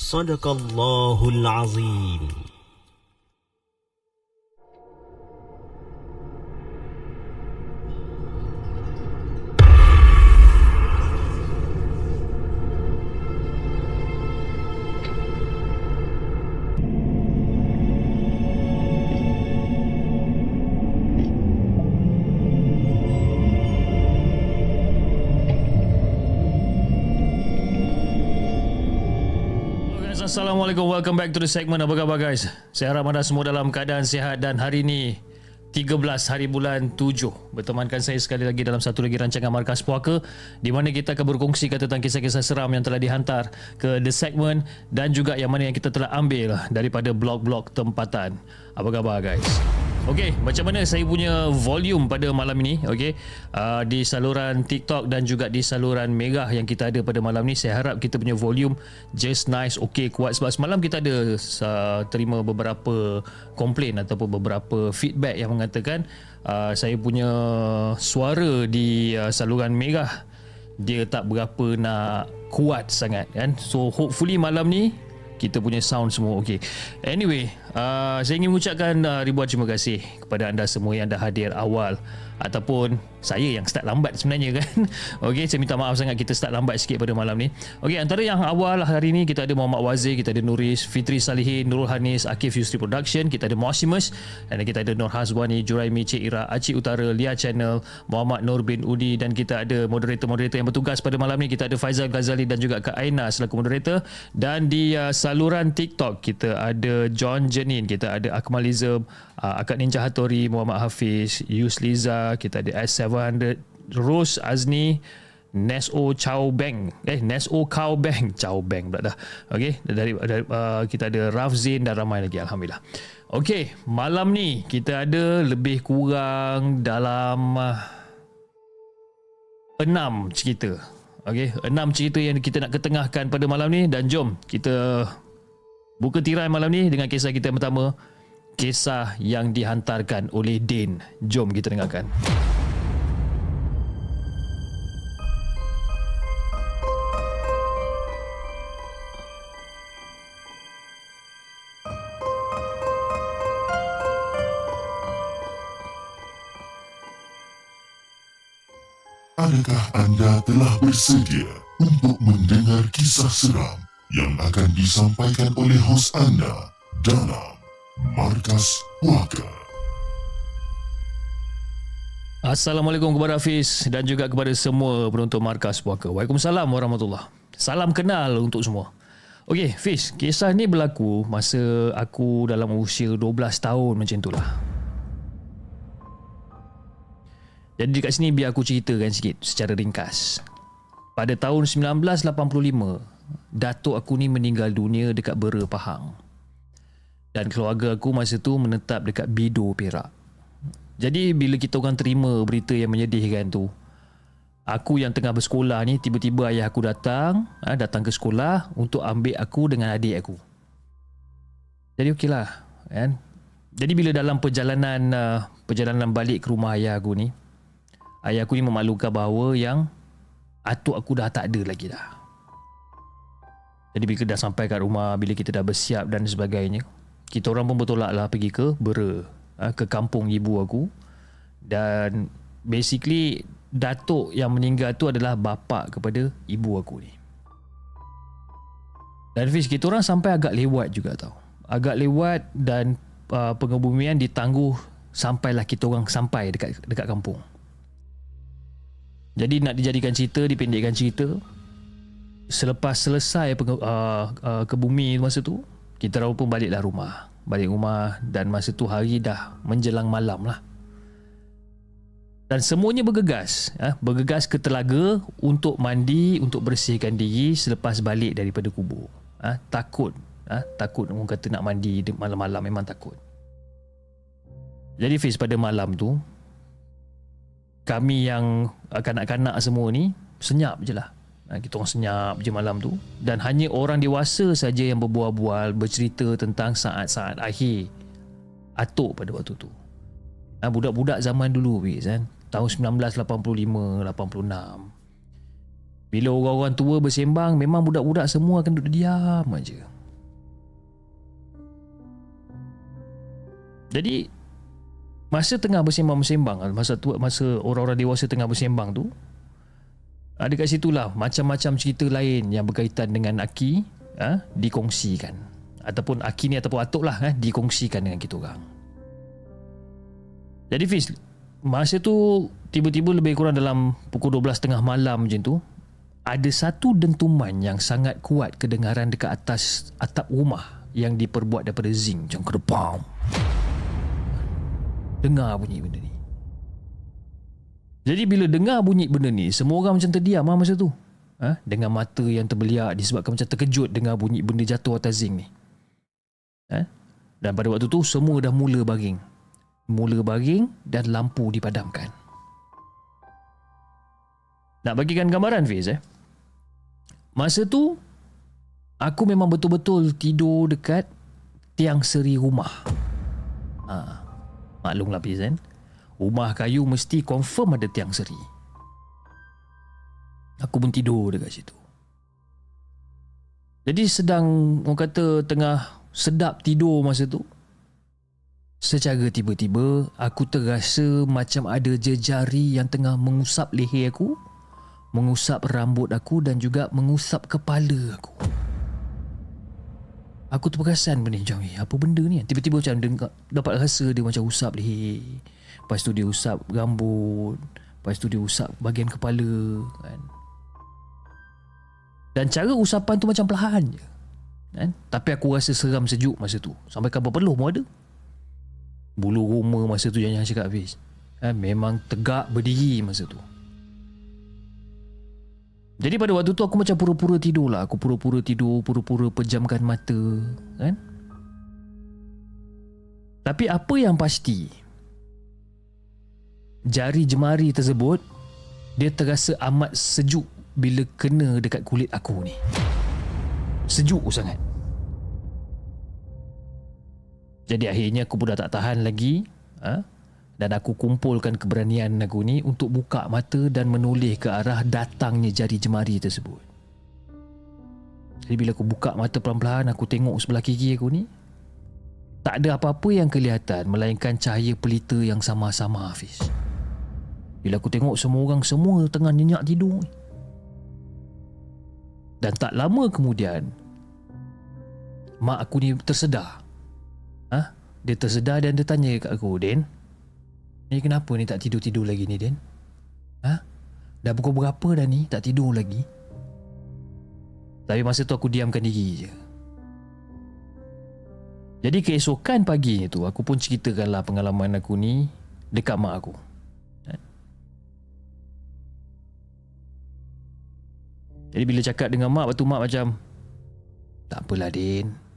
صدق الله العظيم. Assalamualaikum. Welcome back to the segment. Apa khabar guys? Saya harap anda semua dalam keadaan sihat dan hari ini 13 hari bulan 7 bertemankan saya sekali lagi dalam satu lagi rancangan Markas Puaka di mana kita akan berkongsi tentang kisah-kisah seram yang telah dihantar ke The Segment dan juga yang mana yang kita telah ambil daripada blog-blog tempatan. Apa khabar guys? Okey, macam mana saya punya volume pada malam ini? Okey, uh, di saluran TikTok dan juga di saluran Mega yang kita ada pada malam ni, saya harap kita punya volume just nice, okey, kuat sebab semalam kita ada uh, terima beberapa komplain ataupun beberapa feedback yang mengatakan uh, saya punya suara di uh, saluran Mega dia tak berapa nak kuat sangat kan. So hopefully malam ni kita punya sound semua okey. Anyway, uh, saya ingin mengucapkan uh, ribuan terima kasih kepada anda semua yang dah hadir awal ataupun saya yang start lambat sebenarnya kan. Okey, saya minta maaf sangat kita start lambat sikit pada malam ni. Okey, antara yang awal hari ni kita ada Muhammad Wazir, kita ada Nuris, Fitri Salihin, Nurul Hanis, Akif Yusri Production, kita ada Mosimus dan kita ada Nur Hazwani, Juraimi Cik Ira, Acik Utara, Lia Channel, Muhammad Nur bin Udi dan kita ada moderator-moderator yang bertugas pada malam ni. Kita ada Faizal Ghazali dan juga Kak Aina selaku moderator dan di uh, saluran TikTok kita ada John Jenin, kita ada Akmalizm, uh, Akad Ninja Hattori, Muhammad Hafiz, Yusliza, kita ada S700, Rose Azni, Neso Chow Beng. Eh Neso Cow Beng. Chow Beng pula dah. Okey dari, dari uh, kita ada Rafzin dan ramai lagi alhamdulillah. Okey malam ni kita ada lebih kurang dalam uh, enam cerita. Okey enam cerita yang kita nak ketengahkan pada malam ni. Dan jom kita buka tirai malam ni dengan kisah kita yang pertama. Kisah yang dihantarkan oleh Din jom kita dengarkan Adakah anda telah bersedia untuk mendengar kisah seram yang akan disampaikan oleh hos anda dalam Markas Puaka? Assalamualaikum kepada Hafiz dan juga kepada semua penonton Markas Puaka. Waalaikumsalam warahmatullahi Salam kenal untuk semua. Okey, Fiz, kisah ni berlaku masa aku dalam usia 12 tahun macam itulah. Jadi dekat sini biar aku ceritakan sikit secara ringkas. Pada tahun 1985, datuk aku ni meninggal dunia dekat Bera Pahang. Dan keluarga aku masa tu menetap dekat Bido Perak. Jadi bila kita orang terima berita yang menyedihkan tu, aku yang tengah bersekolah ni tiba-tiba ayah aku datang, ha, datang ke sekolah untuk ambil aku dengan adik aku. Jadi okeylah, kan? Jadi bila dalam perjalanan uh, perjalanan balik ke rumah ayah aku ni, ayah aku ni memaklumkan bahawa yang atuk aku dah tak ada lagi dah. Jadi bila dah sampai kat rumah, bila kita dah bersiap dan sebagainya, kita orang pun bertolak lah pergi ke Bera, ha, ke kampung ibu aku. Dan basically datuk yang meninggal tu adalah bapa kepada ibu aku ni. Dan Fiz, kita orang sampai agak lewat juga tau. agak lewat dan uh, pengebumian ditangguh sampailah kita orang sampai dekat dekat kampung. Jadi nak dijadikan cerita, dipendekkan cerita. Selepas selesai penge, uh, uh, ke bumi masa tu, kita orang pun baliklah rumah. Balik rumah dan masa tu hari dah menjelang malam lah. Dan semuanya bergegas, uh, bergegas ke telaga untuk mandi, untuk bersihkan diri selepas balik daripada kubur. Uh, takut, uh, takut orang kata nak mandi malam-malam memang takut. Jadi Fiz pada malam tu kami yang uh, kanak-kanak semua ni senyap je lah. Uh, kita orang senyap je malam tu dan hanya orang dewasa saja yang berbual-bual bercerita tentang saat-saat akhir atuk pada waktu tu. Uh, budak-budak zaman dulu Fiz kan. Tahun 1985, 86. Bila orang-orang tua bersembang memang budak-budak semua akan duduk diam aja. Jadi Masa tengah bersembang-bersembang Masa tu masa orang-orang dewasa tengah bersembang tu ada kat situlah macam-macam cerita lain yang berkaitan dengan Aki ha, dikongsikan ataupun Aki ni ataupun Atuk lah ha, dikongsikan dengan kita orang. Jadi Fiz, masa tu tiba-tiba lebih kurang dalam pukul 12 tengah malam macam tu ada satu dentuman yang sangat kuat kedengaran dekat atas atap rumah yang diperbuat daripada zinc macam kedepam dengar bunyi benda ni. Jadi bila dengar bunyi benda ni, semua orang macam terdiam lah masa tu. Ha? Dengan mata yang terbeliak disebabkan macam terkejut dengar bunyi benda jatuh atas zinc ni. Ha? Dan pada waktu tu semua dah mula baring. Mula baring dan lampu dipadamkan. Nak bagikan gambaran Fiz eh. Masa tu aku memang betul-betul tidur dekat tiang seri rumah. Ha. Maklum lah Fiz kan Rumah kayu mesti confirm ada tiang seri. Aku pun tidur dekat situ. Jadi sedang Orang kata tengah Sedap tidur masa tu Secara tiba-tiba Aku terasa macam ada jejari Yang tengah mengusap leher aku Mengusap rambut aku Dan juga mengusap kepala aku Aku terperasan benda macam eh, Apa benda ni Tiba-tiba macam dengar, Dapat rasa dia macam usap leher Lepas tu dia usap rambut Lepas tu dia usap bahagian kepala kan? Dan cara usapan tu macam perlahan je kan? Tapi aku rasa seram sejuk masa tu Sampai kabar peluh pun ada Bulu roma masa tu jangan cakap habis kan? Memang tegak berdiri masa tu jadi pada waktu tu aku macam pura-pura tidur lah. Aku pura-pura tidur, pura-pura pejamkan mata. Kan? Tapi apa yang pasti, jari jemari tersebut, dia terasa amat sejuk bila kena dekat kulit aku ni. Sejuk sangat. Jadi akhirnya aku pun dah tak tahan lagi. Ha? Dan aku kumpulkan keberanian aku ni untuk buka mata dan menoleh ke arah datangnya jari jemari tersebut. Jadi bila aku buka mata pelan-pelan aku tengok sebelah kiri aku ni tak ada apa-apa yang kelihatan melainkan cahaya pelita yang sama-sama Hafiz. Bila aku tengok semua orang semua tengah nyenyak tidur Dan tak lama kemudian mak aku ni tersedar. Ha? Dia tersedar dan dia tanya kat aku, "Den, ni kenapa ni tak tidur-tidur lagi ni Den? Ha? Dah pukul berapa dah ni tak tidur lagi? Tapi masa tu aku diamkan diri je. Jadi keesokan pagi tu aku pun ceritakanlah pengalaman aku ni dekat mak aku. Ha? Jadi bila cakap dengan mak, waktu mak macam Tak apalah Din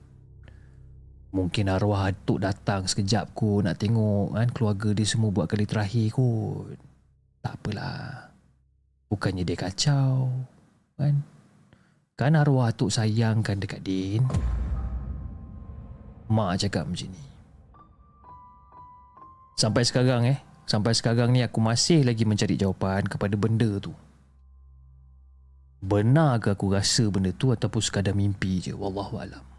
Mungkin arwah atuk datang sekejap kot nak tengok kan keluarga dia semua buat kali terakhir kot. Tak apalah. Bukannya dia kacau. Kan? Kan arwah atuk sayangkan dekat Din. Mak cakap macam ni. Sampai sekarang eh. Sampai sekarang ni aku masih lagi mencari jawapan kepada benda tu. Benar ke aku rasa benda tu ataupun sekadar mimpi je. Wallahualam.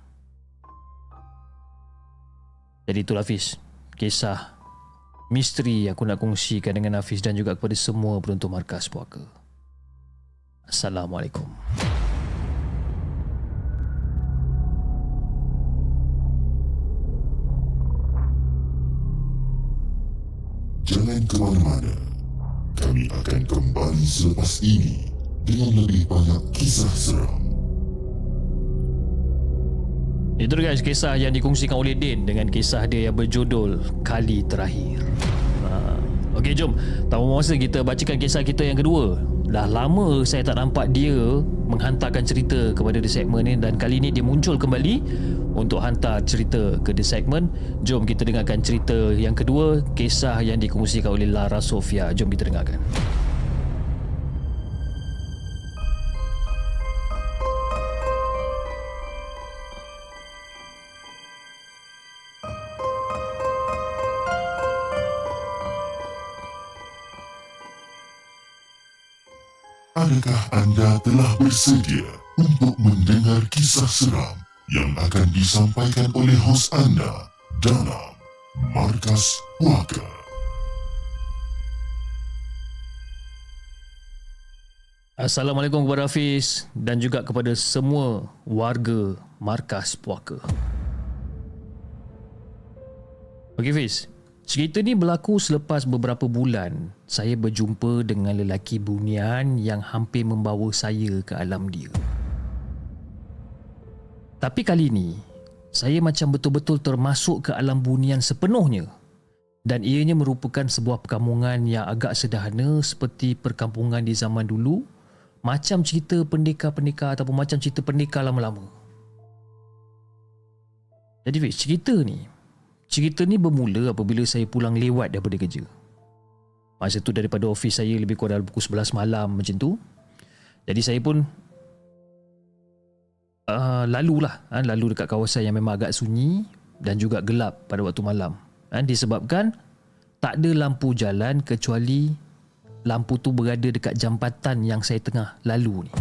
Jadi itulah Hafiz. Kisah Misteri yang aku nak kongsikan dengan Hafiz Dan juga kepada semua penonton markas puaka. Assalamualaikum. Jangan ke mana-mana Kami akan kembali selepas ini Dengan lebih banyak kisah seram. Itu guys kisah yang dikongsikan oleh Din dengan kisah dia yang berjudul Kali Terakhir. Ha. Okey jom, tamu masa kita bacakan kisah kita yang kedua. Dah lama saya tak nampak dia menghantarkan cerita kepada The Segment ni dan kali ni dia muncul kembali untuk hantar cerita ke The Segment. Jom kita dengarkan cerita yang kedua, kisah yang dikongsikan oleh Lara Sofia. Jom kita dengarkan. Adakah anda telah bersedia untuk mendengar kisah seram yang akan disampaikan oleh hos anda dalam Markas Puaka? Assalamualaikum kepada Hafiz dan juga kepada semua warga Markas Puaka. Okey Hafiz, cerita ni berlaku selepas beberapa bulan saya berjumpa dengan lelaki bunian yang hampir membawa saya ke alam dia. Tapi kali ni, saya macam betul-betul termasuk ke alam bunian sepenuhnya dan ianya merupakan sebuah perkampungan yang agak sederhana seperti perkampungan di zaman dulu macam cerita pendekar-pendekar ataupun macam cerita pendekar lama-lama. Jadi cerita ni cerita ni bermula apabila saya pulang lewat daripada kerja. Masa tu daripada ofis saya lebih kurang dalam pukul 11 malam macam tu. Jadi saya pun uh, lalu lah ha, lalu dekat kawasan yang memang agak sunyi dan juga gelap pada waktu malam. Ha, disebabkan tak ada lampu jalan kecuali lampu tu berada dekat jambatan yang saya tengah lalu ni.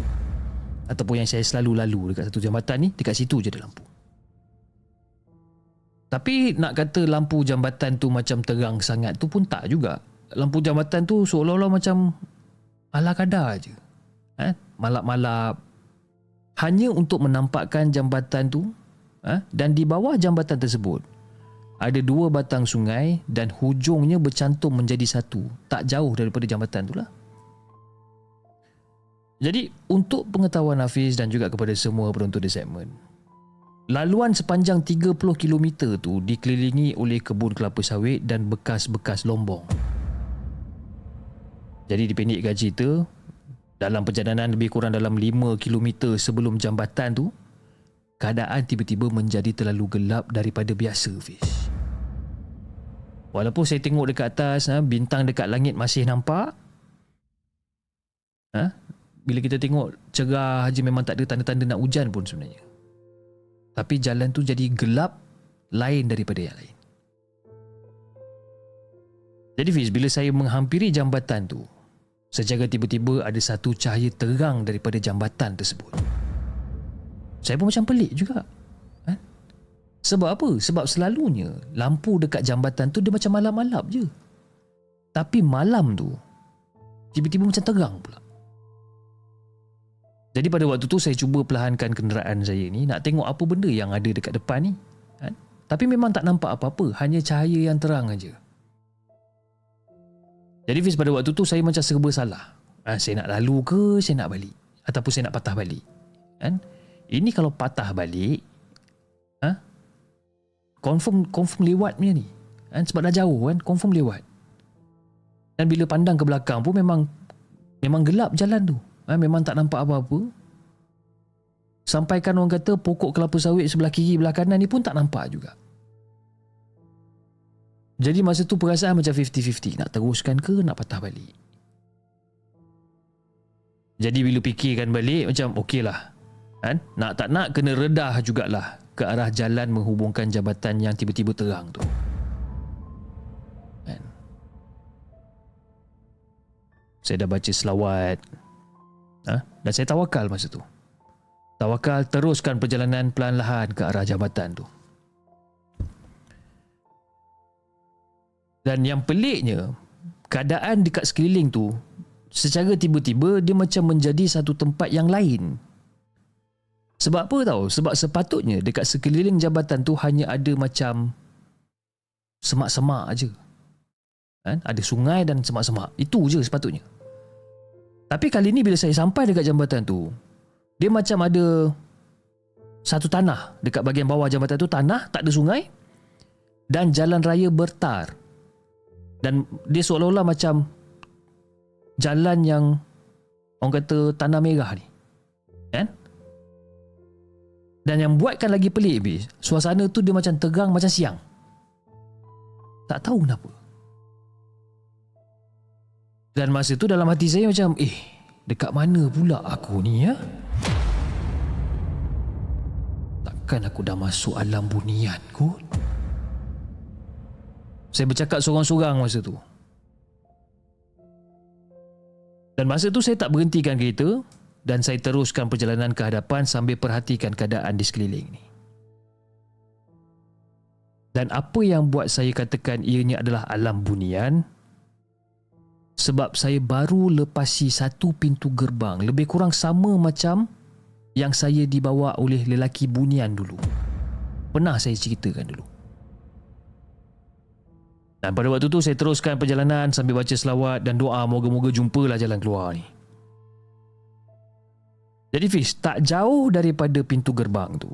Ataupun yang saya selalu lalu dekat satu jambatan ni, dekat situ je ada lampu. Tapi nak kata lampu jambatan tu macam terang sangat tu pun tak juga. Lampu jambatan tu seolah-olah macam ala kadar je. Eh? Malap-malap. Hanya untuk menampakkan jambatan tu eh? dan di bawah jambatan tersebut ada dua batang sungai dan hujungnya bercantum menjadi satu. Tak jauh daripada jambatan tu lah. Jadi untuk pengetahuan Hafiz dan juga kepada semua penonton di segmen, laluan sepanjang 30 km tu dikelilingi oleh kebun kelapa sawit dan bekas-bekas lombong. Jadi dipendekkan cerita, dalam perjalanan lebih kurang dalam 5 km sebelum jambatan tu, keadaan tiba-tiba menjadi terlalu gelap daripada biasa, Fish. Walaupun saya tengok dekat atas, ha, bintang dekat langit masih nampak. Ha? Bila kita tengok cerah je memang tak ada tanda-tanda nak hujan pun sebenarnya. Tapi jalan tu jadi gelap lain daripada yang lain. Jadi Fiz, bila saya menghampiri jambatan tu, secara tiba-tiba ada satu cahaya terang daripada jambatan tersebut. Saya pun macam pelik juga. Sebab apa? Sebab selalunya lampu dekat jambatan tu dia macam malam-malam je. Tapi malam tu tiba-tiba macam terang pula. Jadi pada waktu tu saya cuba perlahankan kenderaan saya ni nak tengok apa benda yang ada dekat depan ni. Kan? Tapi memang tak nampak apa-apa, hanya cahaya yang terang aja. Jadi Fiz pada waktu tu saya macam serba salah. Ha, saya nak lalu ke saya nak balik ataupun saya nak patah balik. Kan? Ini kalau patah balik ha? confirm confirm lewat punya ni kan sebab dah jauh kan confirm lewat dan bila pandang ke belakang pun memang memang gelap jalan tu kan? memang tak nampak apa-apa sampaikan orang kata pokok kelapa sawit sebelah kiri belah kanan ni pun tak nampak juga jadi masa tu perasaan macam 50-50 nak teruskan ke nak patah balik jadi bila fikirkan balik macam okey lah kan nak tak nak kena redah jugalah ke arah jalan menghubungkan jabatan yang tiba-tiba terang tu. Kan? Saya dah baca selawat. Ha? Dan saya tawakal masa tu. Tawakal teruskan perjalanan pelan-lahan ke arah jabatan tu. Dan yang peliknya, keadaan dekat sekeliling tu secara tiba-tiba dia macam menjadi satu tempat yang lain sebab apa tahu? Sebab sepatutnya dekat sekeliling jabatan tu hanya ada macam semak-semak aja. kan? Ada sungai dan semak-semak. Itu je sepatutnya. Tapi kali ni bila saya sampai dekat jambatan tu, dia macam ada satu tanah dekat bahagian bawah jambatan tu tanah, tak ada sungai dan jalan raya bertar. Dan dia seolah-olah macam jalan yang orang kata tanah merah ni. Kan? Dan yang buatkan lagi pelik bis, suasana tu dia macam tegang macam siang. Tak tahu kenapa. Dan masa tu dalam hati saya macam, eh, dekat mana pula aku ni ya? Takkan aku dah masuk alam bunian kot? Saya bercakap seorang-seorang masa tu. Dan masa tu saya tak berhentikan kereta dan saya teruskan perjalanan ke hadapan sambil perhatikan keadaan di sekeliling ni. Dan apa yang buat saya katakan ianya adalah alam bunian sebab saya baru lepasi satu pintu gerbang lebih kurang sama macam yang saya dibawa oleh lelaki bunian dulu. Pernah saya ceritakan dulu. Dan pada waktu tu saya teruskan perjalanan sambil baca selawat dan doa moga-moga jumpalah jalan keluar ni. Jadi Fiz, tak jauh daripada pintu gerbang tu.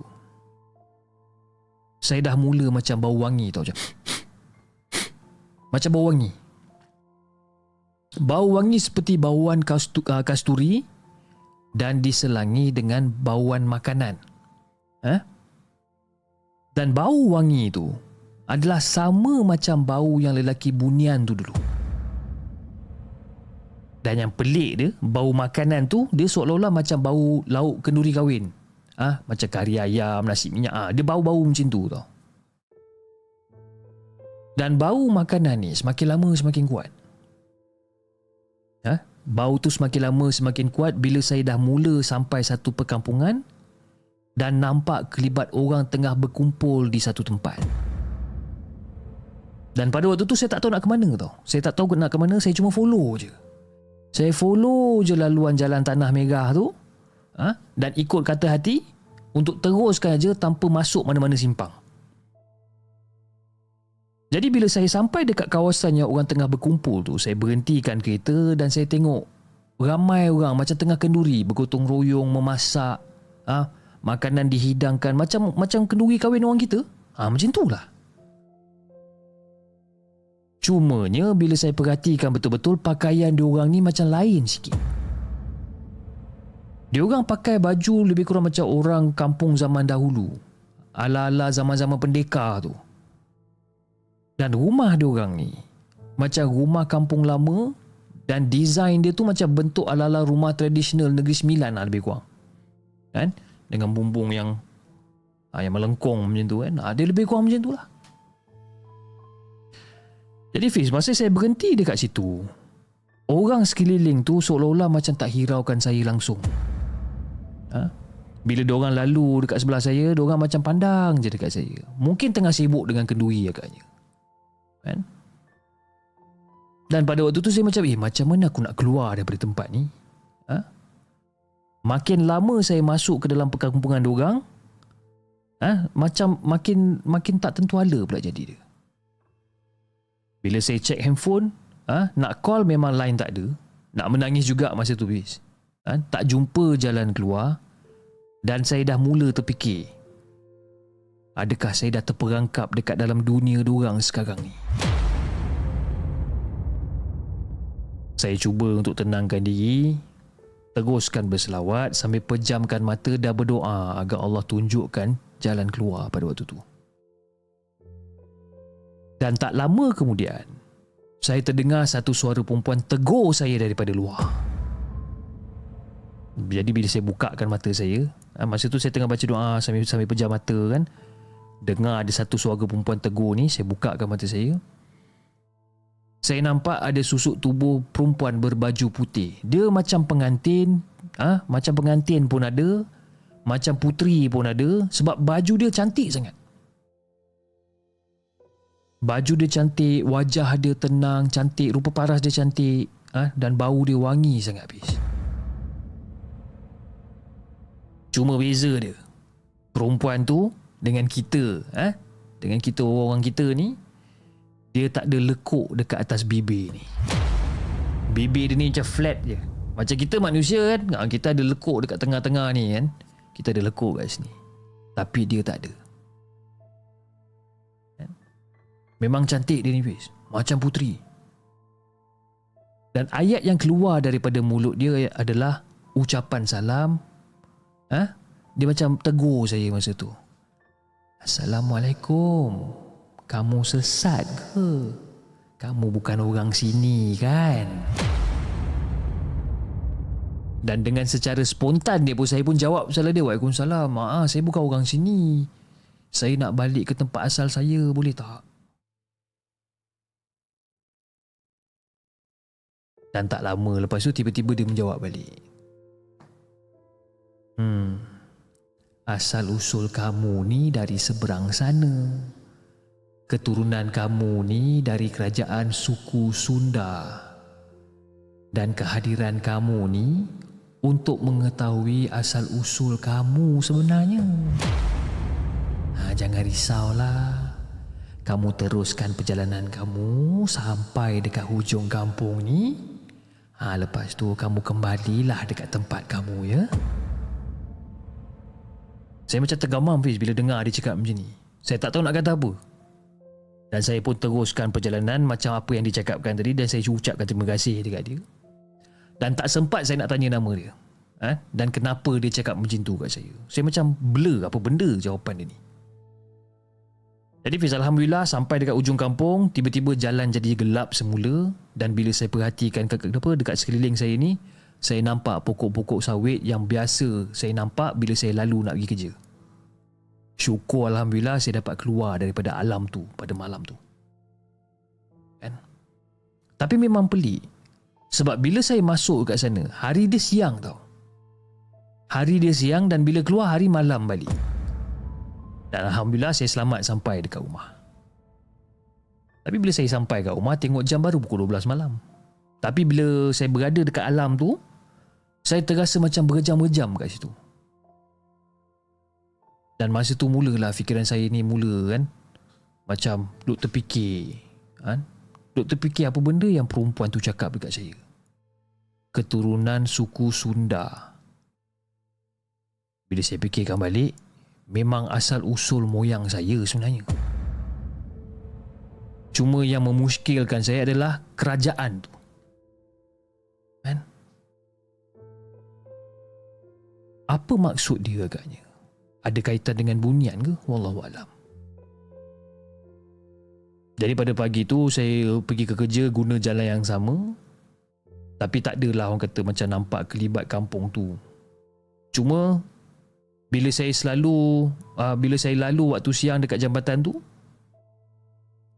Saya dah mula macam bau wangi tau macam. Macam bau wangi. Bau wangi seperti bauan uh, kasturi dan diselangi dengan bauan makanan. Eh? Dan bau wangi itu adalah sama macam bau yang lelaki bunian tu dulu. Dan yang pelik dia, bau makanan tu dia seolah-olah macam bau lauk kenduri kahwin. Ah, ha? macam kari ayam, nasi minyak. Ah, ha? dia bau-bau macam tu tau. Dan bau makanan ni semakin lama semakin kuat. Ha? Bau tu semakin lama semakin kuat bila saya dah mula sampai satu perkampungan dan nampak kelibat orang tengah berkumpul di satu tempat. Dan pada waktu tu saya tak tahu nak ke mana tau. Saya tak tahu nak ke mana, saya cuma follow je. Saya follow je laluan jalan tanah merah tu ha? dan ikut kata hati untuk teruskan aja tanpa masuk mana-mana simpang. Jadi bila saya sampai dekat kawasan yang orang tengah berkumpul tu, saya berhentikan kereta dan saya tengok ramai orang macam tengah kenduri bergotong royong memasak, ha? makanan dihidangkan macam macam kenduri kahwin orang kita. Ha, macam tu lah. Cumanya bila saya perhatikan betul-betul pakaian diorang ni macam lain sikit. Diorang pakai baju lebih kurang macam orang kampung zaman dahulu. Ala-ala zaman-zaman pendekar tu. Dan rumah diorang ni macam rumah kampung lama dan desain dia tu macam bentuk ala-ala rumah tradisional Negeri Sembilan lah lebih kurang. Kan? Dengan bumbung yang ha, yang melengkung macam tu kan. Ha, dia lebih kurang macam tu lah. Jadi Fiz, masa saya berhenti dekat situ, orang sekeliling tu seolah-olah macam tak hiraukan saya langsung. Ha? Bila diorang lalu dekat sebelah saya, diorang macam pandang je dekat saya. Mungkin tengah sibuk dengan kenduri agaknya. Kan? Dan pada waktu tu saya macam, eh macam mana aku nak keluar daripada tempat ni? Ha? Makin lama saya masuk ke dalam perkampungan diorang, ha? macam makin makin tak tentu ala pula jadi dia. Bila saya check handphone, ha, nak call memang line tak ada. Nak menangis juga masa tu. Ha, tak jumpa jalan keluar dan saya dah mula terfikir. Adakah saya dah terperangkap dekat dalam dunia diorang sekarang ni? Saya cuba untuk tenangkan diri, teruskan berselawat sambil pejamkan mata dan berdoa agar Allah tunjukkan jalan keluar pada waktu tu. Dan tak lama kemudian, saya terdengar satu suara perempuan tegur saya daripada luar. Jadi bila saya bukakan mata saya, ah, masa tu saya tengah baca doa sambil sambil pejam mata kan. Dengar ada satu suara perempuan tegur ni, saya bukakan mata saya. Saya nampak ada susuk tubuh perempuan berbaju putih. Dia macam pengantin, ah, ha? macam pengantin pun ada, macam puteri pun ada sebab baju dia cantik sangat. Baju dia cantik, wajah dia tenang, cantik, rupa paras dia cantik ha? dan bau dia wangi sangat habis. Cuma beza dia. Perempuan tu dengan kita, ha? dengan kita orang kita ni, dia tak ada lekuk dekat atas bibir ni. Bibir dia ni macam flat je. Macam kita manusia kan, ha, kita ada lekuk dekat tengah-tengah ni kan. Kita ada lekuk kat sini. Tapi dia tak ada. Kan? Memang cantik dia ni Fiz. Macam puteri. Dan ayat yang keluar daripada mulut dia adalah ucapan salam. Ha? Dia macam tegur saya masa tu. Assalamualaikum. Kamu sesat ke? Kamu bukan orang sini kan? Dan dengan secara spontan dia pun saya pun jawab salah dia Waalaikumsalam. Ah, saya bukan orang sini. Saya nak balik ke tempat asal saya boleh tak? Dan tak lama lepas tu tiba-tiba dia menjawab balik. Hmm. Asal usul kamu ni dari seberang sana. Keturunan kamu ni dari kerajaan suku Sunda. Dan kehadiran kamu ni untuk mengetahui asal usul kamu sebenarnya. Ha, jangan risaulah. Kamu teruskan perjalanan kamu sampai dekat hujung kampung ni. Ha, lepas tu kamu kembalilah dekat tempat kamu ya. Saya macam tergamam Fiz bila dengar dia cakap macam ni. Saya tak tahu nak kata apa. Dan saya pun teruskan perjalanan macam apa yang dicakapkan tadi dan saya ucapkan terima kasih dekat dia. Dan tak sempat saya nak tanya nama dia. Ha? Dan kenapa dia cakap macam tu kat saya. Saya macam blur apa benda jawapan dia ni. Jadi Fiz Alhamdulillah sampai dekat ujung kampung tiba-tiba jalan jadi gelap semula dan bila saya perhatikan ke, apa, dekat sekeliling saya ni saya nampak pokok-pokok sawit yang biasa saya nampak bila saya lalu nak pergi kerja. Syukur Alhamdulillah saya dapat keluar daripada alam tu pada malam tu. Kan? Tapi memang pelik. Sebab bila saya masuk kat sana, hari dia siang tau. Hari dia siang dan bila keluar hari malam balik. Dan Alhamdulillah saya selamat sampai dekat rumah. Tapi bila saya sampai kat rumah, tengok jam baru pukul 12 malam. Tapi bila saya berada dekat alam tu, saya terasa macam berjam-jam kat situ. Dan masa tu mulalah fikiran saya ni mula kan. Macam duk terfikir. Kan? Duk terfikir apa benda yang perempuan tu cakap dekat saya. Keturunan suku Sunda. Bila saya fikirkan balik, memang asal usul moyang saya sebenarnya. Cuma yang memuskilkan saya adalah kerajaan tu. Apa maksud dia agaknya? Ada kaitan dengan bunian ke? Wallahu alam. Jadi pada pagi tu saya pergi ke kerja guna jalan yang sama. Tapi tak adalah orang kata macam nampak kelibat kampung tu. Cuma bila saya selalu uh, bila saya lalu waktu siang dekat jambatan tu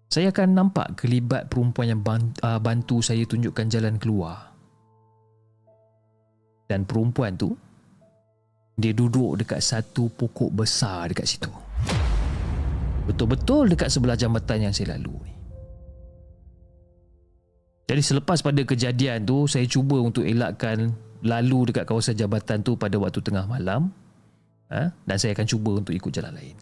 saya akan nampak kelibat perempuan yang bantu saya tunjukkan jalan keluar. Dan perempuan tu dia duduk dekat satu pokok besar dekat situ. Betul-betul dekat sebelah jambatan yang saya lalu ni. Jadi selepas pada kejadian tu, saya cuba untuk elakkan lalu dekat kawasan jambatan tu pada waktu tengah malam. Ha? Dan saya akan cuba untuk ikut jalan lain.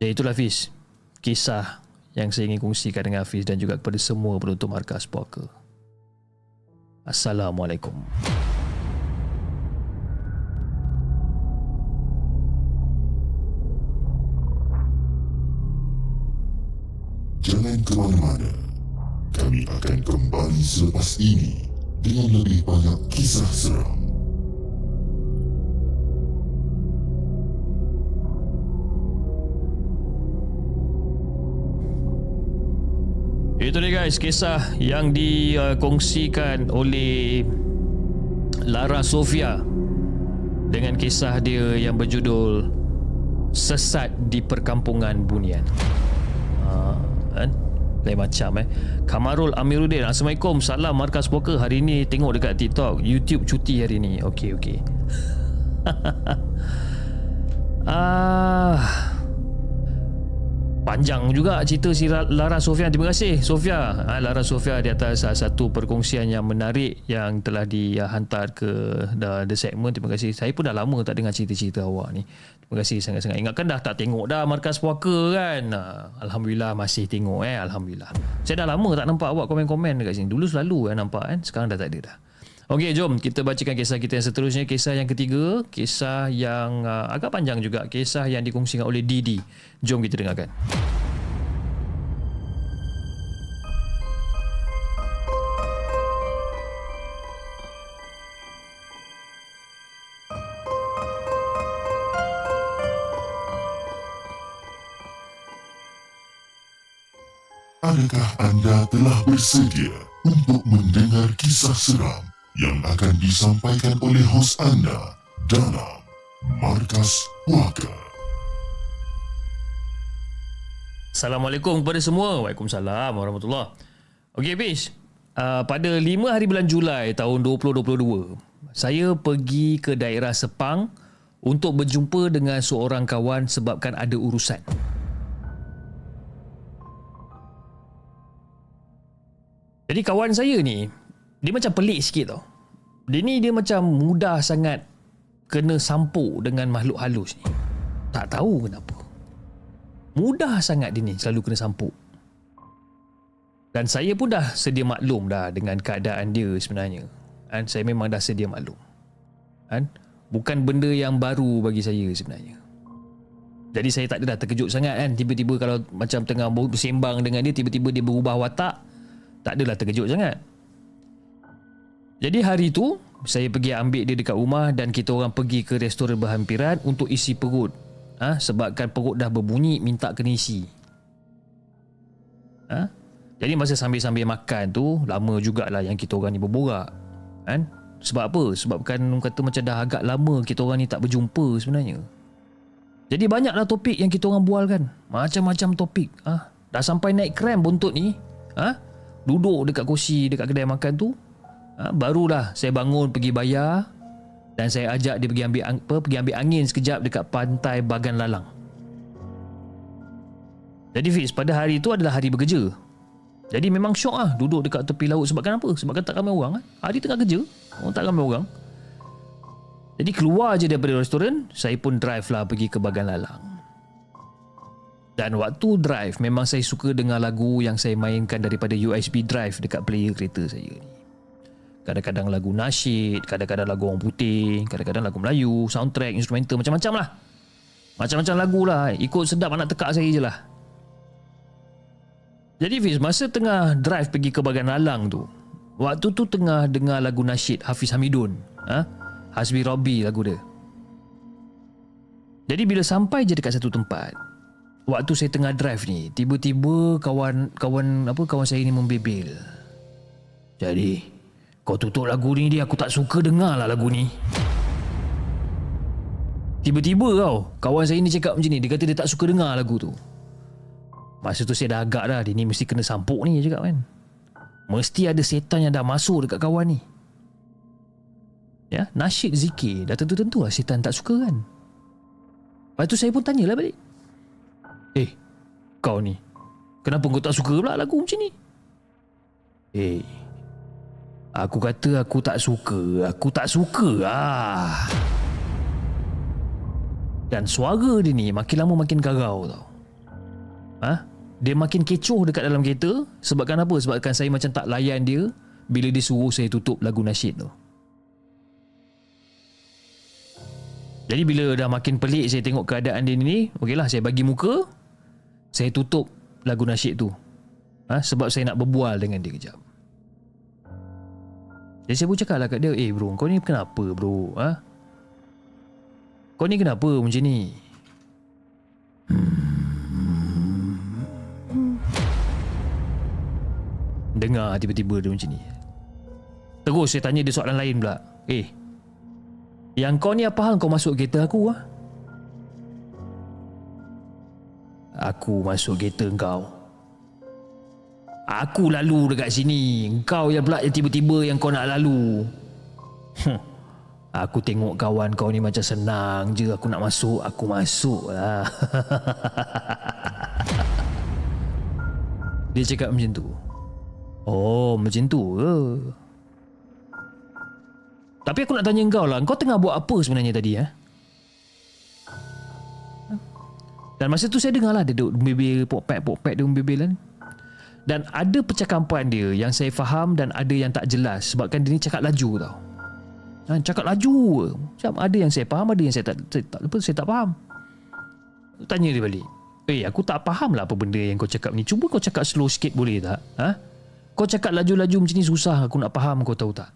Jadi itulah Fiz. Kisah yang saya ingin kongsikan dengan Hafiz dan juga kepada semua penonton Markas Poker. Assalamualaikum. Jangan ke mana-mana. Kami akan kembali selepas ini dengan lebih banyak kisah seram. Itu dia guys kisah yang dikongsikan oleh Lara Sofia dengan kisah dia yang berjudul Sesat di Perkampungan Bunian. Ha, kan? Lain macam eh. Kamarul Amiruddin. Assalamualaikum. Salam Markas Poker. Hari ni tengok dekat TikTok. YouTube cuti hari ni. Okey, okey. ah panjang juga cerita si Ra- Lara Sofia. Terima kasih Sofia. Ha, Lara Sofia di atas salah satu perkongsian yang menarik yang telah dihantar ke the segment. Terima kasih. Saya pun dah lama tak dengar cerita-cerita awak ni. Terima kasih sangat-sangat. Ingatkan dah tak tengok dah Markas Puaka kan. Ha, Alhamdulillah masih tengok eh. Alhamdulillah. Saya dah lama tak nampak awak komen-komen dekat sini. Dulu selalu eh, nampak kan. Sekarang dah tak ada dah. Okey, jom kita bacakan kisah kita yang seterusnya. Kisah yang ketiga, kisah yang uh, agak panjang juga. Kisah yang dikongsikan oleh Didi. Jom kita dengarkan. Adakah anda telah bersedia untuk mendengar kisah seram yang akan disampaikan oleh hos anda dalam Markas Puaka? Assalamualaikum kepada semua. Waalaikumsalam warahmatullahi. Okey, Fish. Uh, pada 5 hari bulan Julai tahun 2022, saya pergi ke daerah Sepang untuk berjumpa dengan seorang kawan sebabkan ada urusan. Jadi kawan saya ni, dia macam pelik sikit tau. Dia ni dia macam mudah sangat kena sampuk dengan makhluk halus ni. Tak tahu kenapa. Mudah sangat dia ni selalu kena sampuk. Dan saya pun dah sedia maklum dah dengan keadaan dia sebenarnya. Dan saya memang dah sedia maklum. Kan? Bukan benda yang baru bagi saya sebenarnya. Jadi saya tak ada dah terkejut sangat kan. Tiba-tiba kalau macam tengah bersembang dengan dia, tiba-tiba dia berubah watak. Tak adalah terkejut sangat. Jadi hari tu, saya pergi ambil dia dekat rumah dan kita orang pergi ke restoran berhampiran untuk isi perut. Ha? Sebabkan perut dah berbunyi, minta kena isi. Ha? Jadi masa sambil-sambil makan tu, lama jugalah yang kita orang ni berborak. Kan? Sebab apa? Sebabkan orang kata macam dah agak lama kita orang ni tak berjumpa sebenarnya. Jadi banyaklah topik yang kita orang bual kan. Macam-macam topik. Ha? Dah sampai naik krem buntut ni. Ha? Duduk dekat kursi dekat kedai makan tu. Ha? Barulah saya bangun pergi bayar. Dan saya ajak dia pergi ambil apa, pergi ambil angin sekejap dekat pantai Bagan Lalang. Jadi Fiz, pada hari itu adalah hari bekerja. Jadi memang syok lah duduk dekat tepi laut. Sebab kenapa? Sebab kan tak ramai orang kan. Hari tengah kerja, orang tak ramai orang. Jadi keluar je daripada restoran, saya pun drive lah pergi ke Bagan Lalang. Dan waktu drive, memang saya suka dengar lagu yang saya mainkan daripada USB drive dekat player kereta saya ni. Kadang-kadang lagu nasyid, kadang-kadang lagu orang putih, kadang-kadang lagu Melayu, soundtrack, instrumental, macam-macam lah. Macam-macam lagu lah. Ikut sedap anak tekak saya je lah. Jadi Fiz, masa tengah drive pergi ke Bagan Lalang tu, waktu tu tengah dengar lagu nasyid Hafiz Hamidun. Ha? Hasbi Robi lagu dia. Jadi bila sampai je dekat satu tempat, waktu saya tengah drive ni, tiba-tiba kawan kawan apa kawan saya ni membebel. Jadi, kau tutup lagu ni dia aku tak suka dengar lah lagu ni. Tiba-tiba kau, kawan saya ni cakap macam ni, dia kata dia tak suka dengar lagu tu. Masa tu saya dah agak dah, dia ni mesti kena sampuk ni dia cakap kan. Mesti ada setan yang dah masuk dekat kawan ni. Ya, nasyid zikir dah tentu-tentu lah setan tak suka kan. Lepas tu saya pun tanyalah balik. Eh, kau ni. Kenapa kau tak suka pula lagu macam ni? Eh, aku kata aku tak suka. Aku tak suka ah. Dan suara dia ni makin lama makin garau tau. Ha? Dia makin kecoh dekat dalam kereta Sebabkan apa? Sebabkan saya macam tak layan dia Bila dia suruh saya tutup lagu nasyid tu Jadi bila dah makin pelik saya tengok keadaan dia ni Okeylah saya bagi muka Saya tutup lagu nasyid tu ha? Sebab saya nak berbual dengan dia kejap Jadi saya pun cakap lah kat dia Eh bro kau ni kenapa bro? Ha? Kau ni kenapa macam ni? Dengar tiba-tiba dia macam ni. Terus saya tanya dia soalan lain pula. Eh Yang kau ni apa hal kau masuk kereta aku ah? Aku masuk kereta kau Aku lalu dekat sini Kau yang pula yang tiba-tiba yang kau nak lalu Hmm. Aku tengok kawan kau ni macam senang je Aku nak masuk Aku masuk lah Dia cakap macam tu. Oh, macam tu ke? Tapi aku nak tanya kau lah, kau tengah buat apa sebenarnya tadi eh? Dan masa tu saya dengar lah dia duduk bebel pokpek-pokpek dia bebel kan. Dan ada percakapan dia yang saya faham dan ada yang tak jelas sebabkan dia ni cakap laju tau. Ha, cakap laju Macam ada yang saya faham, ada yang saya tak saya tak, saya tak faham. Tanya dia balik. Eh, aku tak faham lah apa benda yang kau cakap ni. Cuba kau cakap slow sikit boleh tak? Ha? Kau cakap laju-laju macam ni susah aku nak faham kau tahu tak?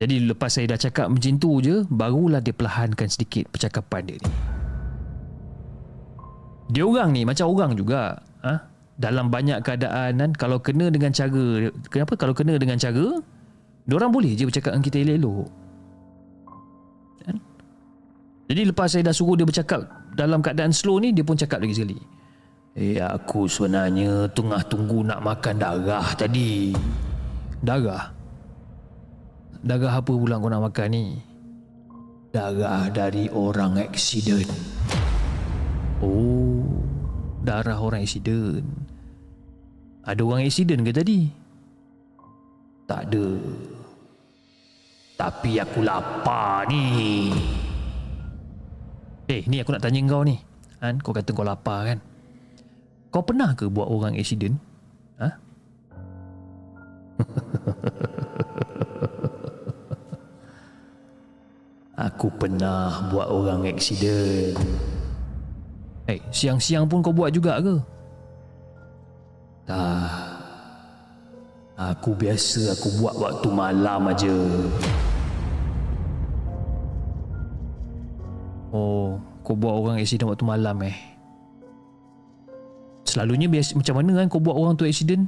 Jadi lepas saya dah cakap macam tu je, barulah dia perlahankan sedikit percakapan dia ni. Dia orang ni macam orang juga. Ha? Dalam banyak keadaan kan, kalau kena dengan cara, kenapa kalau kena dengan cara, orang boleh je bercakap dengan kita elok-elok. Kan? Jadi lepas saya dah suruh dia bercakap dalam keadaan slow ni, dia pun cakap lagi sekali. Eh, aku sebenarnya tengah tunggu nak makan darah tadi. Darah? Darah apa pula kau nak makan ni? Darah dari orang aksiden. Oh, darah orang aksiden. Ada orang aksiden ke tadi? Tak ada. Tapi aku lapar ni. Eh, ni aku nak tanya kau ni. Kan, kau kata kau lapar kan? Kau pernah ke buat orang aksiden? Ha? Aku pernah buat orang aksiden. Eh, hey, siang-siang pun kau buat juga ke? Tak. Aku biasa aku buat waktu malam aja. Oh, kau buat orang aksiden waktu malam eh? Selalunya biasa macam mana kan kau buat orang tu aksiden?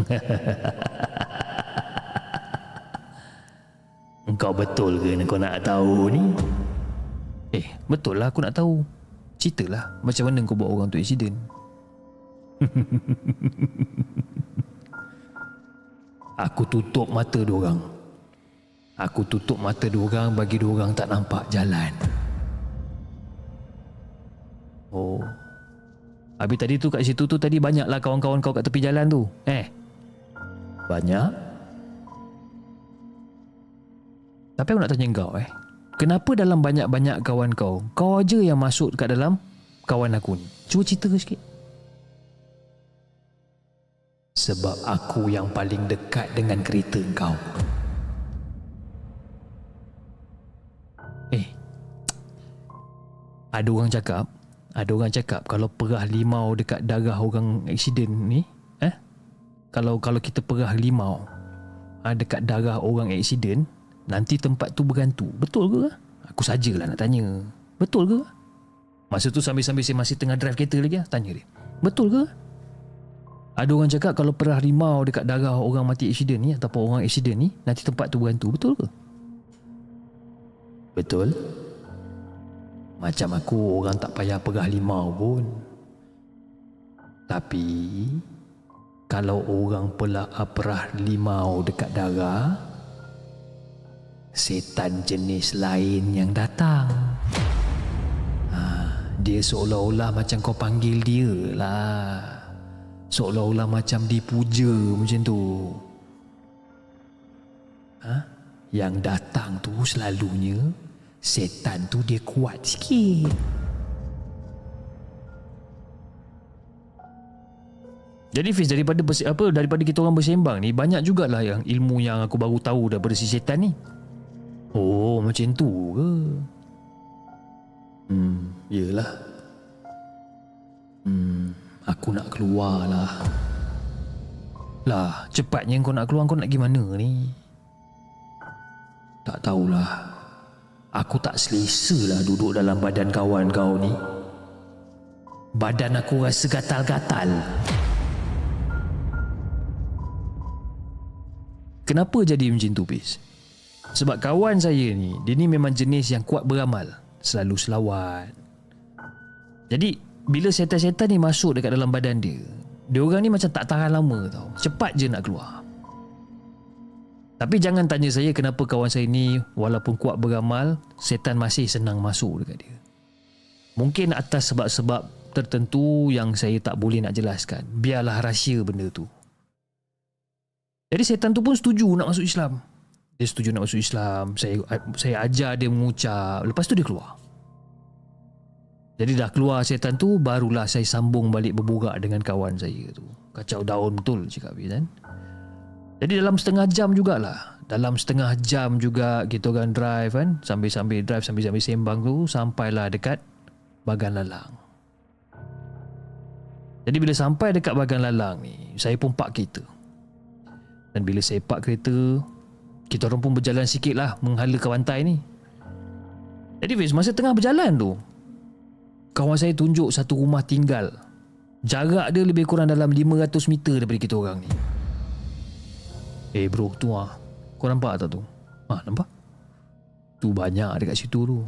Engkau betul ke kau nak tahu ni? Eh, betul lah aku nak tahu. Ceritalah macam mana kau buat orang tu aksiden. aku tutup mata dua orang. Aku tutup mata dua orang bagi dua orang tak nampak jalan. Oh. Habis tadi tu kat situ tu tadi banyaklah kawan-kawan kau kat tepi jalan tu. Eh. Banyak? Tapi aku nak tanya kau eh. Kenapa dalam banyak-banyak kawan kau, kau aja yang masuk kat dalam kawan aku ni? Cuba cerita sikit. Sebab aku yang paling dekat dengan kereta kau. Eh. Ada orang cakap, ada orang cakap kalau perah limau dekat darah orang aksiden ni, eh? Kalau kalau kita perah limau ha, dekat darah orang aksiden, Nanti tempat tu bergantu Betul ke? Aku sajalah nak tanya Betul ke? Masa tu sambil-sambil saya masih tengah drive kereta lagi lah. Tanya dia Betul ke? Ada orang cakap kalau perah rimau dekat darah orang mati aksiden ni Ataupun orang aksiden ni Nanti tempat tu bergantu Betul ke? Betul Macam aku orang tak payah perah limau pun Tapi Kalau orang pula perah limau dekat darah setan jenis lain yang datang. Ha, dia seolah-olah macam kau panggil dia lah. Seolah-olah macam dipuja macam tu. Ha? Yang datang tu selalunya setan tu dia kuat sikit. Jadi Fiz daripada apa daripada kita orang bersembang ni banyak jugalah yang ilmu yang aku baru tahu daripada si setan ni. Oh, macam tu ke? Hmm, yelah. Hmm, aku nak keluar lah. Lah, cepatnya kau nak keluar, kau nak pergi mana ni? Tak tahulah. Aku tak selesa lah duduk dalam badan kawan kau ni. Badan aku rasa gatal-gatal. Kenapa jadi macam tu, Pis? Sebab kawan saya ni Dia ni memang jenis yang kuat beramal Selalu selawat Jadi Bila setan-setan ni masuk dekat dalam badan dia Dia orang ni macam tak tahan lama tau Cepat je nak keluar Tapi jangan tanya saya Kenapa kawan saya ni Walaupun kuat beramal Setan masih senang masuk dekat dia Mungkin atas sebab-sebab tertentu yang saya tak boleh nak jelaskan. Biarlah rahsia benda tu. Jadi setan tu pun setuju nak masuk Islam. Dia setuju nak masuk Islam. Saya saya ajar dia mengucap. Lepas tu dia keluar. Jadi dah keluar setan tu barulah saya sambung balik berborak dengan kawan saya tu. Kacau daun betul cakap dia kan. Jadi dalam setengah jam jugalah. Dalam setengah jam juga kita orang drive kan. Sambil-sambil drive sambil-sambil sembang tu sampailah dekat Bagan Lalang. Jadi bila sampai dekat Bagan Lalang ni, saya pun park kereta. Dan bila saya park kereta, kita orang pun berjalan sikit lah menghala ke pantai ni. Jadi Fiz, masa tengah berjalan tu, kawan saya tunjuk satu rumah tinggal. Jarak dia lebih kurang dalam 500 meter daripada kita orang ni. Eh bro, tu ah. Kau nampak tak tu? Ah, nampak? Tu banyak dekat situ tu.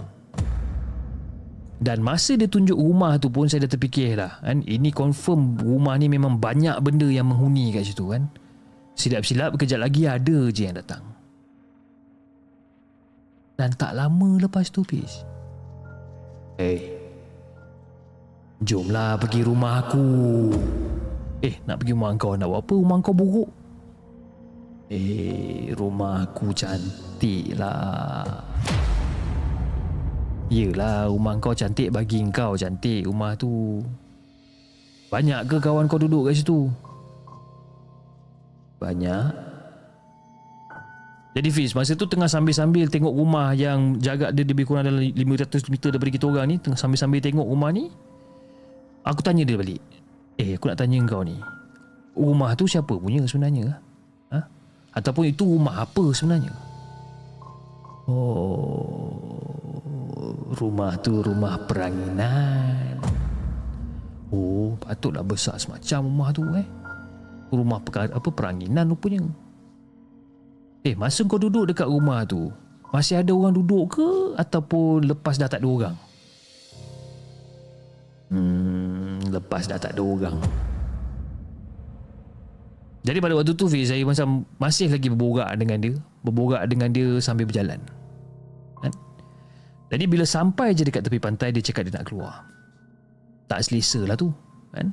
Dan masa dia tunjuk rumah tu pun saya dah terfikir lah kan? Ini confirm rumah ni memang banyak benda yang menghuni kat situ kan Silap-silap kejap lagi ada je yang datang Dan tak lama lepas tu Fiz Eh hey, Jomlah pergi rumah aku. Eh nak pergi rumah kau nak buat apa? Rumah kau buruk. Eh rumah aku cantik lah. Yelah rumah kau cantik bagi kau cantik rumah tu. Banyak ke kawan kau duduk kat situ? Banyak. Jadi Fiz masa tu tengah sambil-sambil tengok rumah yang jarak dia lebih kurang dalam 500 meter daripada kita orang ni Tengah sambil-sambil tengok rumah ni Aku tanya dia balik Eh aku nak tanya kau ni Rumah tu siapa punya sebenarnya? Ha? Ataupun itu rumah apa sebenarnya? Oh rumah tu rumah peranginan. Oh, patutlah besar semacam rumah tu eh. Rumah perkara, apa peranginan rupanya. Eh, masa kau duduk dekat rumah tu, masih ada orang duduk ke ataupun lepas dah tak ada orang? Hmm, lepas dah tak ada orang. Jadi pada waktu tu Fiz, saya macam masih lagi berborak dengan dia. Berborak dengan dia sambil berjalan. Jadi bila sampai je dekat tepi pantai dia cakap dia nak keluar. Tak selesa lah tu, kan?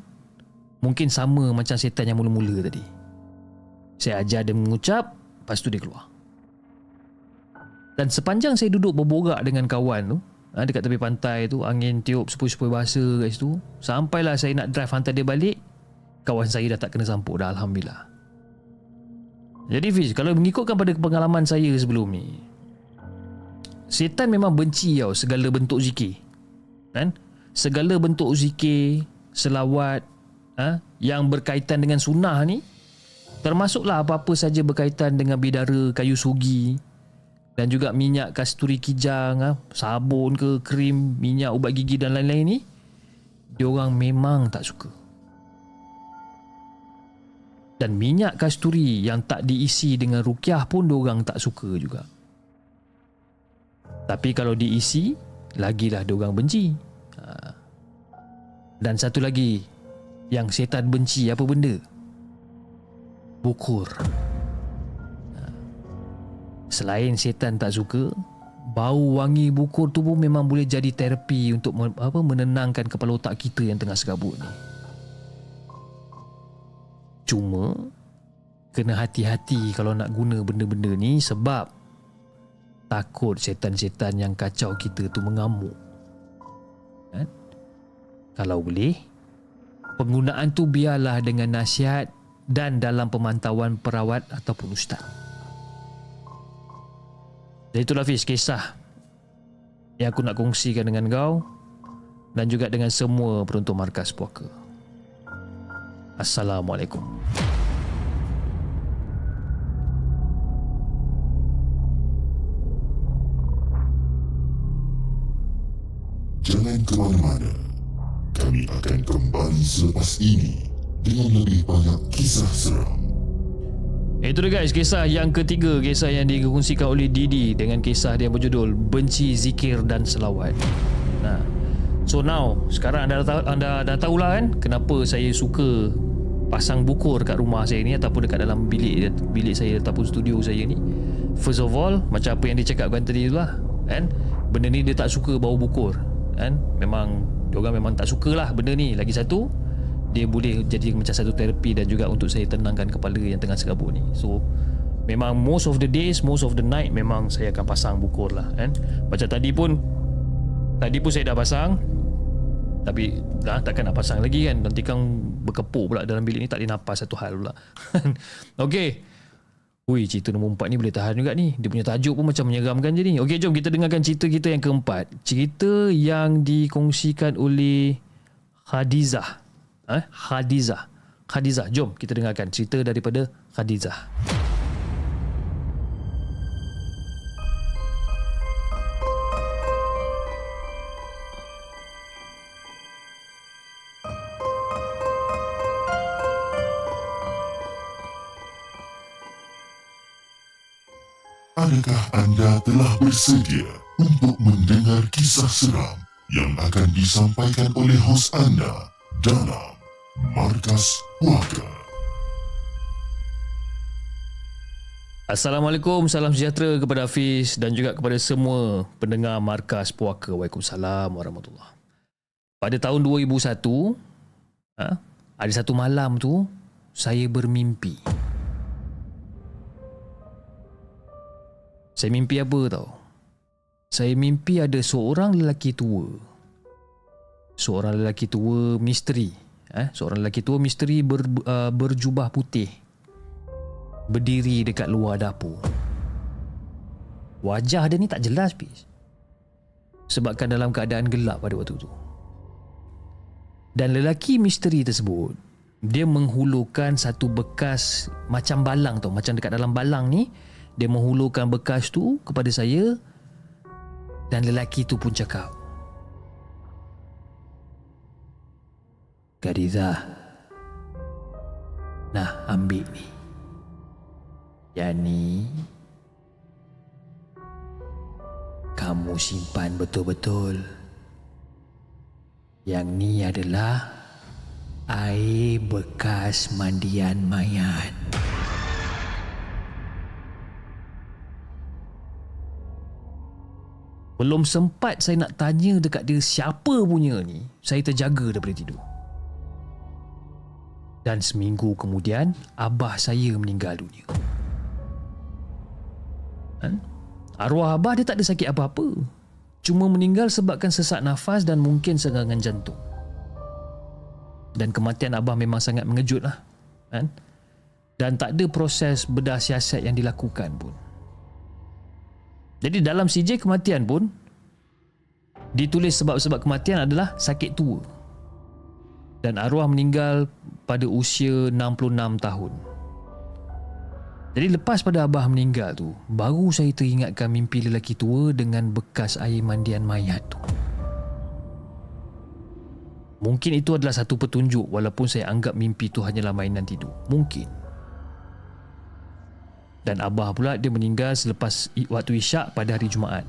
Mungkin sama macam setan yang mula-mula tadi. Saya ajar dia mengucap, lepas tu dia keluar. Dan sepanjang saya duduk berborak dengan kawan tu, ha, dekat tepi pantai tu, angin tiup sepoi-sepoi bahasa kat situ, sampailah saya nak drive hantar dia balik, kawan saya dah tak kena sampuk dah, Alhamdulillah. Jadi Fiz, kalau mengikutkan pada pengalaman saya sebelum ni, Setan memang benci tau segala bentuk zikir. Kan? Segala bentuk zikir, selawat ha? yang berkaitan dengan sunnah ni termasuklah apa-apa saja berkaitan dengan bidara kayu sugi dan juga minyak kasturi kijang, ha? sabun ke krim, minyak ubat gigi dan lain-lain ni dia orang memang tak suka. Dan minyak kasturi yang tak diisi dengan rukyah pun dia orang tak suka juga. Tapi kalau diisi Lagilah diorang benci ha. Dan satu lagi Yang setan benci apa benda Bukur ha. Selain setan tak suka Bau wangi bukur tu pun memang boleh jadi terapi Untuk apa menenangkan kepala otak kita yang tengah segabut ni Cuma Kena hati-hati kalau nak guna benda-benda ni Sebab takut setan-setan yang kacau kita tu mengamuk. Kan? Kalau boleh, penggunaan tu biarlah dengan nasihat dan dalam pemantauan perawat ataupun ustaz. Jadi itulah Fiz kisah yang aku nak kongsikan dengan kau dan juga dengan semua peruntuk markas puaka. Assalamualaikum. Jangan ke mana-mana. Kami akan kembali selepas ini dengan lebih banyak kisah seram. Itu dia guys, kisah yang ketiga, kisah yang dikongsikan oleh Didi dengan kisah dia berjudul Benci Zikir dan Selawat. Nah. So now, sekarang anda dah, anda dah tahulah kan kenapa saya suka pasang bukur kat rumah saya ni ataupun dekat dalam bilik bilik saya ataupun studio saya ni. First of all, macam apa yang dicakapkan tadi tu lah, kan? Benda ni dia tak suka bau bukur kan memang Diorang memang tak suka lah benda ni Lagi satu Dia boleh jadi macam satu terapi Dan juga untuk saya tenangkan kepala yang tengah serabut ni. So Memang most of the days Most of the night Memang saya akan pasang bukur lah kan? Macam tadi pun Tadi pun saya dah pasang Tapi dah takkan nak pasang lagi kan? Nanti kan berkepuk pula dalam bilik ni Tak boleh napas satu hal pula. Okay Ui cerita nombor empat ni boleh tahan juga ni. Dia punya tajuk pun macam menyeramkan je ni. Okay jom kita dengarkan cerita kita yang keempat. Cerita yang dikongsikan oleh Khadizah eh? Khadizah Khadizah jom kita dengarkan cerita daripada Khadizah Adakah anda telah bersedia untuk mendengar kisah seram yang akan disampaikan oleh hos anda dalam Markas Puaka? Assalamualaikum, salam sejahtera kepada Hafiz dan juga kepada semua pendengar Markas Puaka. Waalaikumsalam warahmatullahi Pada tahun 2001, ha, ada satu malam tu, saya bermimpi. Saya mimpi apa tau? Saya mimpi ada seorang lelaki tua. Seorang lelaki tua misteri. Eh? Seorang lelaki tua misteri ber, uh, berjubah putih. Berdiri dekat luar dapur. Wajah dia ni tak jelas, Pis. Sebabkan dalam keadaan gelap pada waktu tu. Dan lelaki misteri tersebut, dia menghulurkan satu bekas macam balang tau. Macam dekat dalam balang ni, dia menghulurkan bekas tu kepada saya dan lelaki tu pun cakap Gadiza Nah ambil ni. Yang ni Kamu simpan betul-betul. Yang ni adalah Air bekas mandian mayat Belum sempat saya nak tanya dekat dia siapa punya ni, saya terjaga daripada tidur. Dan seminggu kemudian, abah saya meninggal dunia. Kan? Arwah abah dia tak ada sakit apa-apa. Cuma meninggal sebabkan sesak nafas dan mungkin serangan jantung. Dan kematian abah memang sangat mengejut lah. Kan? Dan tak ada proses bedah siasat yang dilakukan pun. Jadi dalam CJ kematian pun ditulis sebab-sebab kematian adalah sakit tua. Dan arwah meninggal pada usia 66 tahun. Jadi lepas pada abah meninggal tu, baru saya teringatkan mimpi lelaki tua dengan bekas air mandian mayat tu. Mungkin itu adalah satu petunjuk walaupun saya anggap mimpi itu hanyalah mainan tidur. Mungkin. Dan abah pula dia meninggal selepas waktu isyak pada hari Jumaat.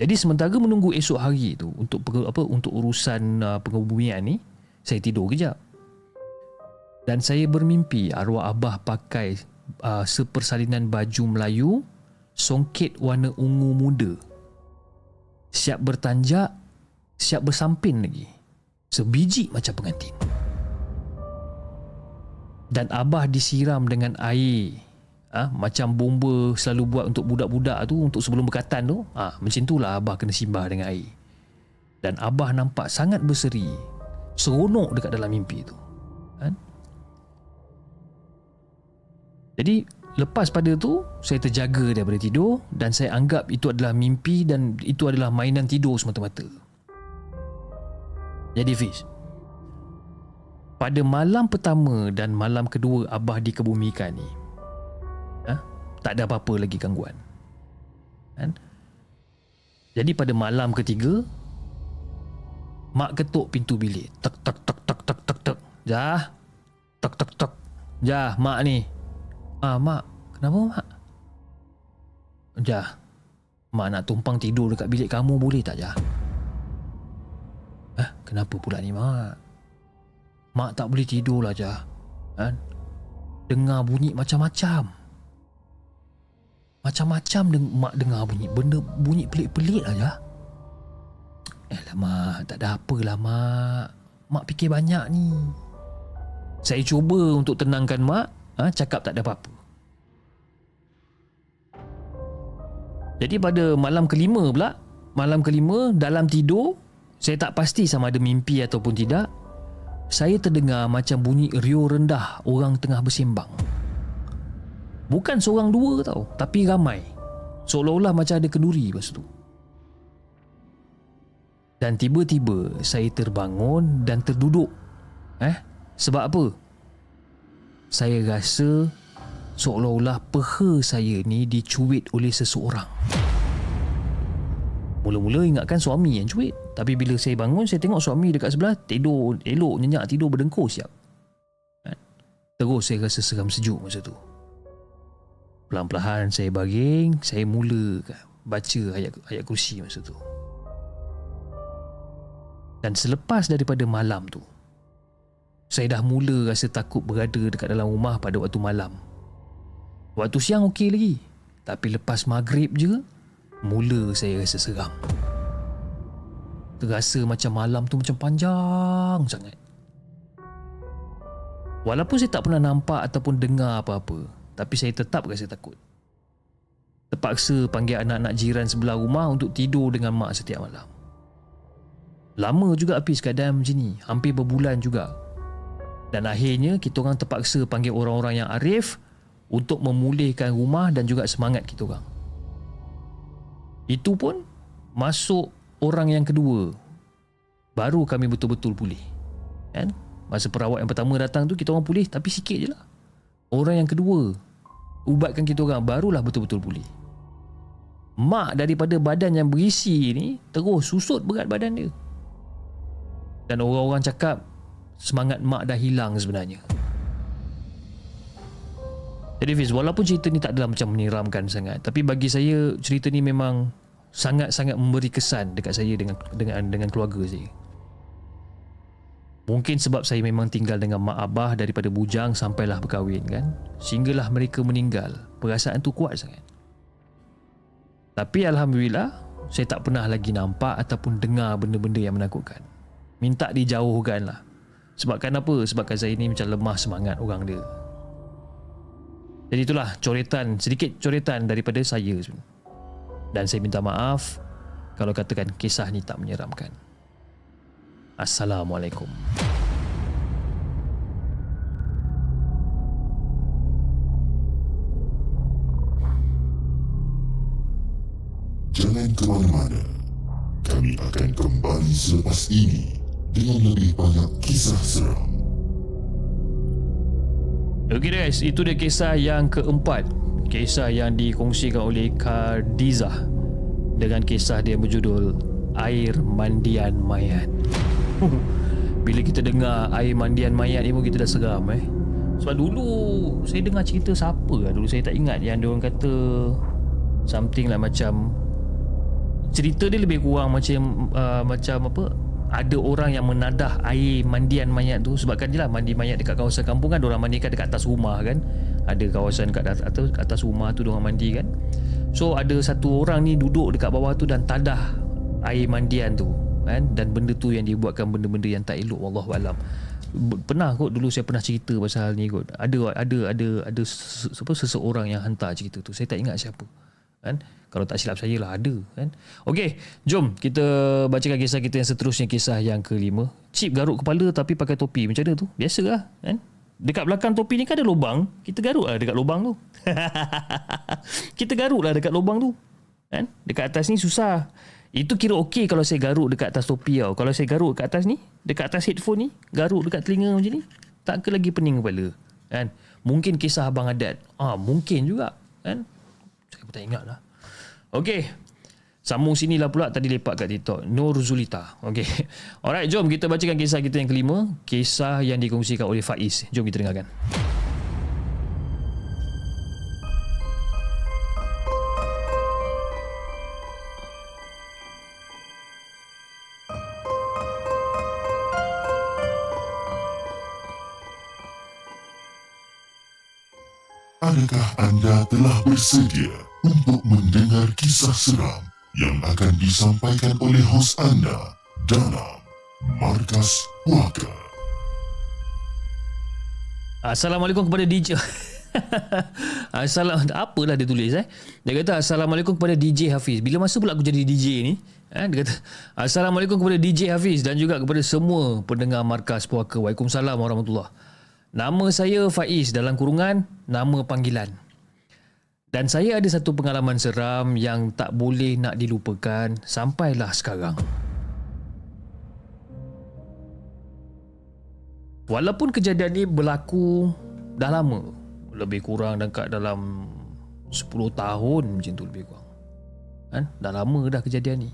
Jadi sementara menunggu esok hari tu untuk apa untuk urusan uh, pengebumian ni, saya tidur kejap. Dan saya bermimpi arwah abah pakai uh, sepersalinan baju Melayu songket warna ungu muda. Siap bertanjak, siap bersampin lagi. Sebiji macam pengantin. Dan abah disiram dengan air ha, macam bomba selalu buat untuk budak-budak tu untuk sebelum berkatan tu ha, macam itulah abah kena simbah dengan air dan abah nampak sangat berseri seronok dekat dalam mimpi tu jadi lepas pada tu saya terjaga daripada tidur dan saya anggap itu adalah mimpi dan itu adalah mainan tidur semata-mata jadi Fiz pada malam pertama dan malam kedua abah dikebumikan ni tak ada apa-apa lagi gangguan. Kan? Jadi pada malam ketiga, mak ketuk pintu bilik. Tek tek tek tek tek tek tek. Jah. Tek tek tek. Jah, mak ni. Ah, mak. Kenapa mak? Jah. Mak nak tumpang tidur dekat bilik kamu boleh tak, Jah? Eh, kenapa pula ni, mak? Mak tak boleh tidur lah, Jah. Kan? Dengar bunyi macam-macam. Macam-macam deng- mak dengar bunyi Benda bunyi pelik-pelik aja. Alamak, tak ada apa lah mak. Mak fikir banyak ni. Saya cuba untuk tenangkan mak, ha, cakap tak ada apa-apa. Jadi pada malam kelima pula, malam kelima dalam tidur, saya tak pasti sama ada mimpi ataupun tidak. Saya terdengar macam bunyi rio rendah orang tengah bersembang. Bukan seorang dua tau, tapi ramai. Seolah-olah macam ada kenduri lepas tu. Dan tiba-tiba saya terbangun dan terduduk. Eh? Sebab apa? Saya rasa seolah-olah peha saya ni dicuit oleh seseorang. Mula-mula ingatkan suami yang cuit. Tapi bila saya bangun, saya tengok suami dekat sebelah tidur elok, nyenyak tidur berdengkur siap. Kan? Terus saya rasa seram sejuk masa tu. Pelan-pelan saya baring, saya mula baca ayat ayat kursi masa tu. Dan selepas daripada malam tu, saya dah mula rasa takut berada dekat dalam rumah pada waktu malam. Waktu siang okey lagi. Tapi lepas maghrib je, mula saya rasa seram. Terasa macam malam tu macam panjang sangat. Walaupun saya tak pernah nampak ataupun dengar apa-apa, tapi saya tetap rasa takut. Terpaksa panggil anak-anak jiran sebelah rumah untuk tidur dengan mak setiap malam. Lama juga habis keadaan macam ni, hampir berbulan juga. Dan akhirnya kita orang terpaksa panggil orang-orang yang arif untuk memulihkan rumah dan juga semangat kita orang. Itu pun masuk orang yang kedua. Baru kami betul-betul pulih. Kan? Masa perawat yang pertama datang tu kita orang pulih tapi sikit je lah. Orang yang kedua ubatkan kita orang barulah betul-betul pulih. Mak daripada badan yang berisi ni terus susut berat badan dia. Dan orang-orang cakap semangat mak dah hilang sebenarnya. Jadi Fiz, walaupun cerita ni tak adalah macam menyeramkan sangat, tapi bagi saya cerita ni memang sangat-sangat memberi kesan dekat saya dengan dengan dengan keluarga saya. Mungkin sebab saya memang tinggal dengan mak abah daripada bujang sampailah berkahwin kan. Sehinggalah mereka meninggal. Perasaan tu kuat sangat. Tapi Alhamdulillah, saya tak pernah lagi nampak ataupun dengar benda-benda yang menakutkan. Minta dijauhkan lah. Sebabkan apa? Sebabkan saya ni macam lemah semangat orang dia. Jadi itulah coretan, sedikit coretan daripada saya Dan saya minta maaf kalau katakan kisah ni tak menyeramkan. Assalamualaikum. Jangan ke mana-mana. Kami akan kembali selepas ini dengan lebih banyak kisah seram. Okey guys, itu dia kisah yang keempat. Kisah yang dikongsikan oleh Kardiza dengan kisah dia berjudul Air Mandian Mayat. Bila kita dengar air mandian mayat ni pun kita dah seram eh. Sebab dulu saya dengar cerita siapa lah dulu saya tak ingat yang dia orang kata something lah macam cerita dia lebih kurang macam uh, macam apa ada orang yang menadah air mandian mayat tu. Sebabkan je lah mandi mayat dekat kawasan kampung kan orang mandikan dekat atas rumah kan. Ada kawasan dekat atas, atas rumah tu orang mandi kan. So ada satu orang ni duduk dekat bawah tu dan tadah air mandian tu kan. Dan benda tu yang dibuatkan benda-benda yang tak elok wallahu alam. Pernah kot dulu saya pernah cerita pasal ni kot. Ada ada ada ada apa seseorang yang hantar cerita tu. Saya tak ingat siapa kan kalau tak silap saya lah ada kan? Okey jom kita bacakan kisah kita yang seterusnya kisah yang kelima. Chip garuk kepala tapi pakai topi. Macam mana tu? Biasalah kan? Dekat belakang topi ni kan ada lubang. Kita garuk lah dekat lubang tu. Kita garuk lah dekat lubang tu kan? Dekat atas ni susah. Itu kira okey kalau saya garuk dekat atas topi tau. Kalau saya garuk dekat atas ni dekat atas headphone ni garuk dekat telinga macam ni tak ke lagi pening kepala kan? Mungkin kisah abang adat. Ah mungkin juga kan? Saya pun tak ingat lah Okey. Sambung sinilah pula tadi lepak kat TikTok. Nur Zulita. Okey. Alright, jom kita bacakan kisah kita yang kelima. Kisah yang dikongsikan oleh Faiz. Jom kita dengarkan. Adakah anda telah bersedia untuk mendengar kisah seram yang akan disampaikan oleh hos anda dalam Markas Puaka. Assalamualaikum kepada DJ Assalam Apalah dia tulis eh? Dia kata Assalamualaikum kepada DJ Hafiz. Bila masa pula aku jadi DJ ni eh? Dia kata Assalamualaikum kepada DJ Hafiz Dan juga kepada semua pendengar Markas Puaka. Waalaikumsalam warahmatullahi Nama saya Faiz dalam kurungan Nama panggilan Dan saya ada satu pengalaman seram Yang tak boleh nak dilupakan Sampailah sekarang Walaupun kejadian ni berlaku dah lama, lebih kurang dekat dalam 10 tahun macam tu lebih kurang. Kan? Dah lama dah kejadian ni.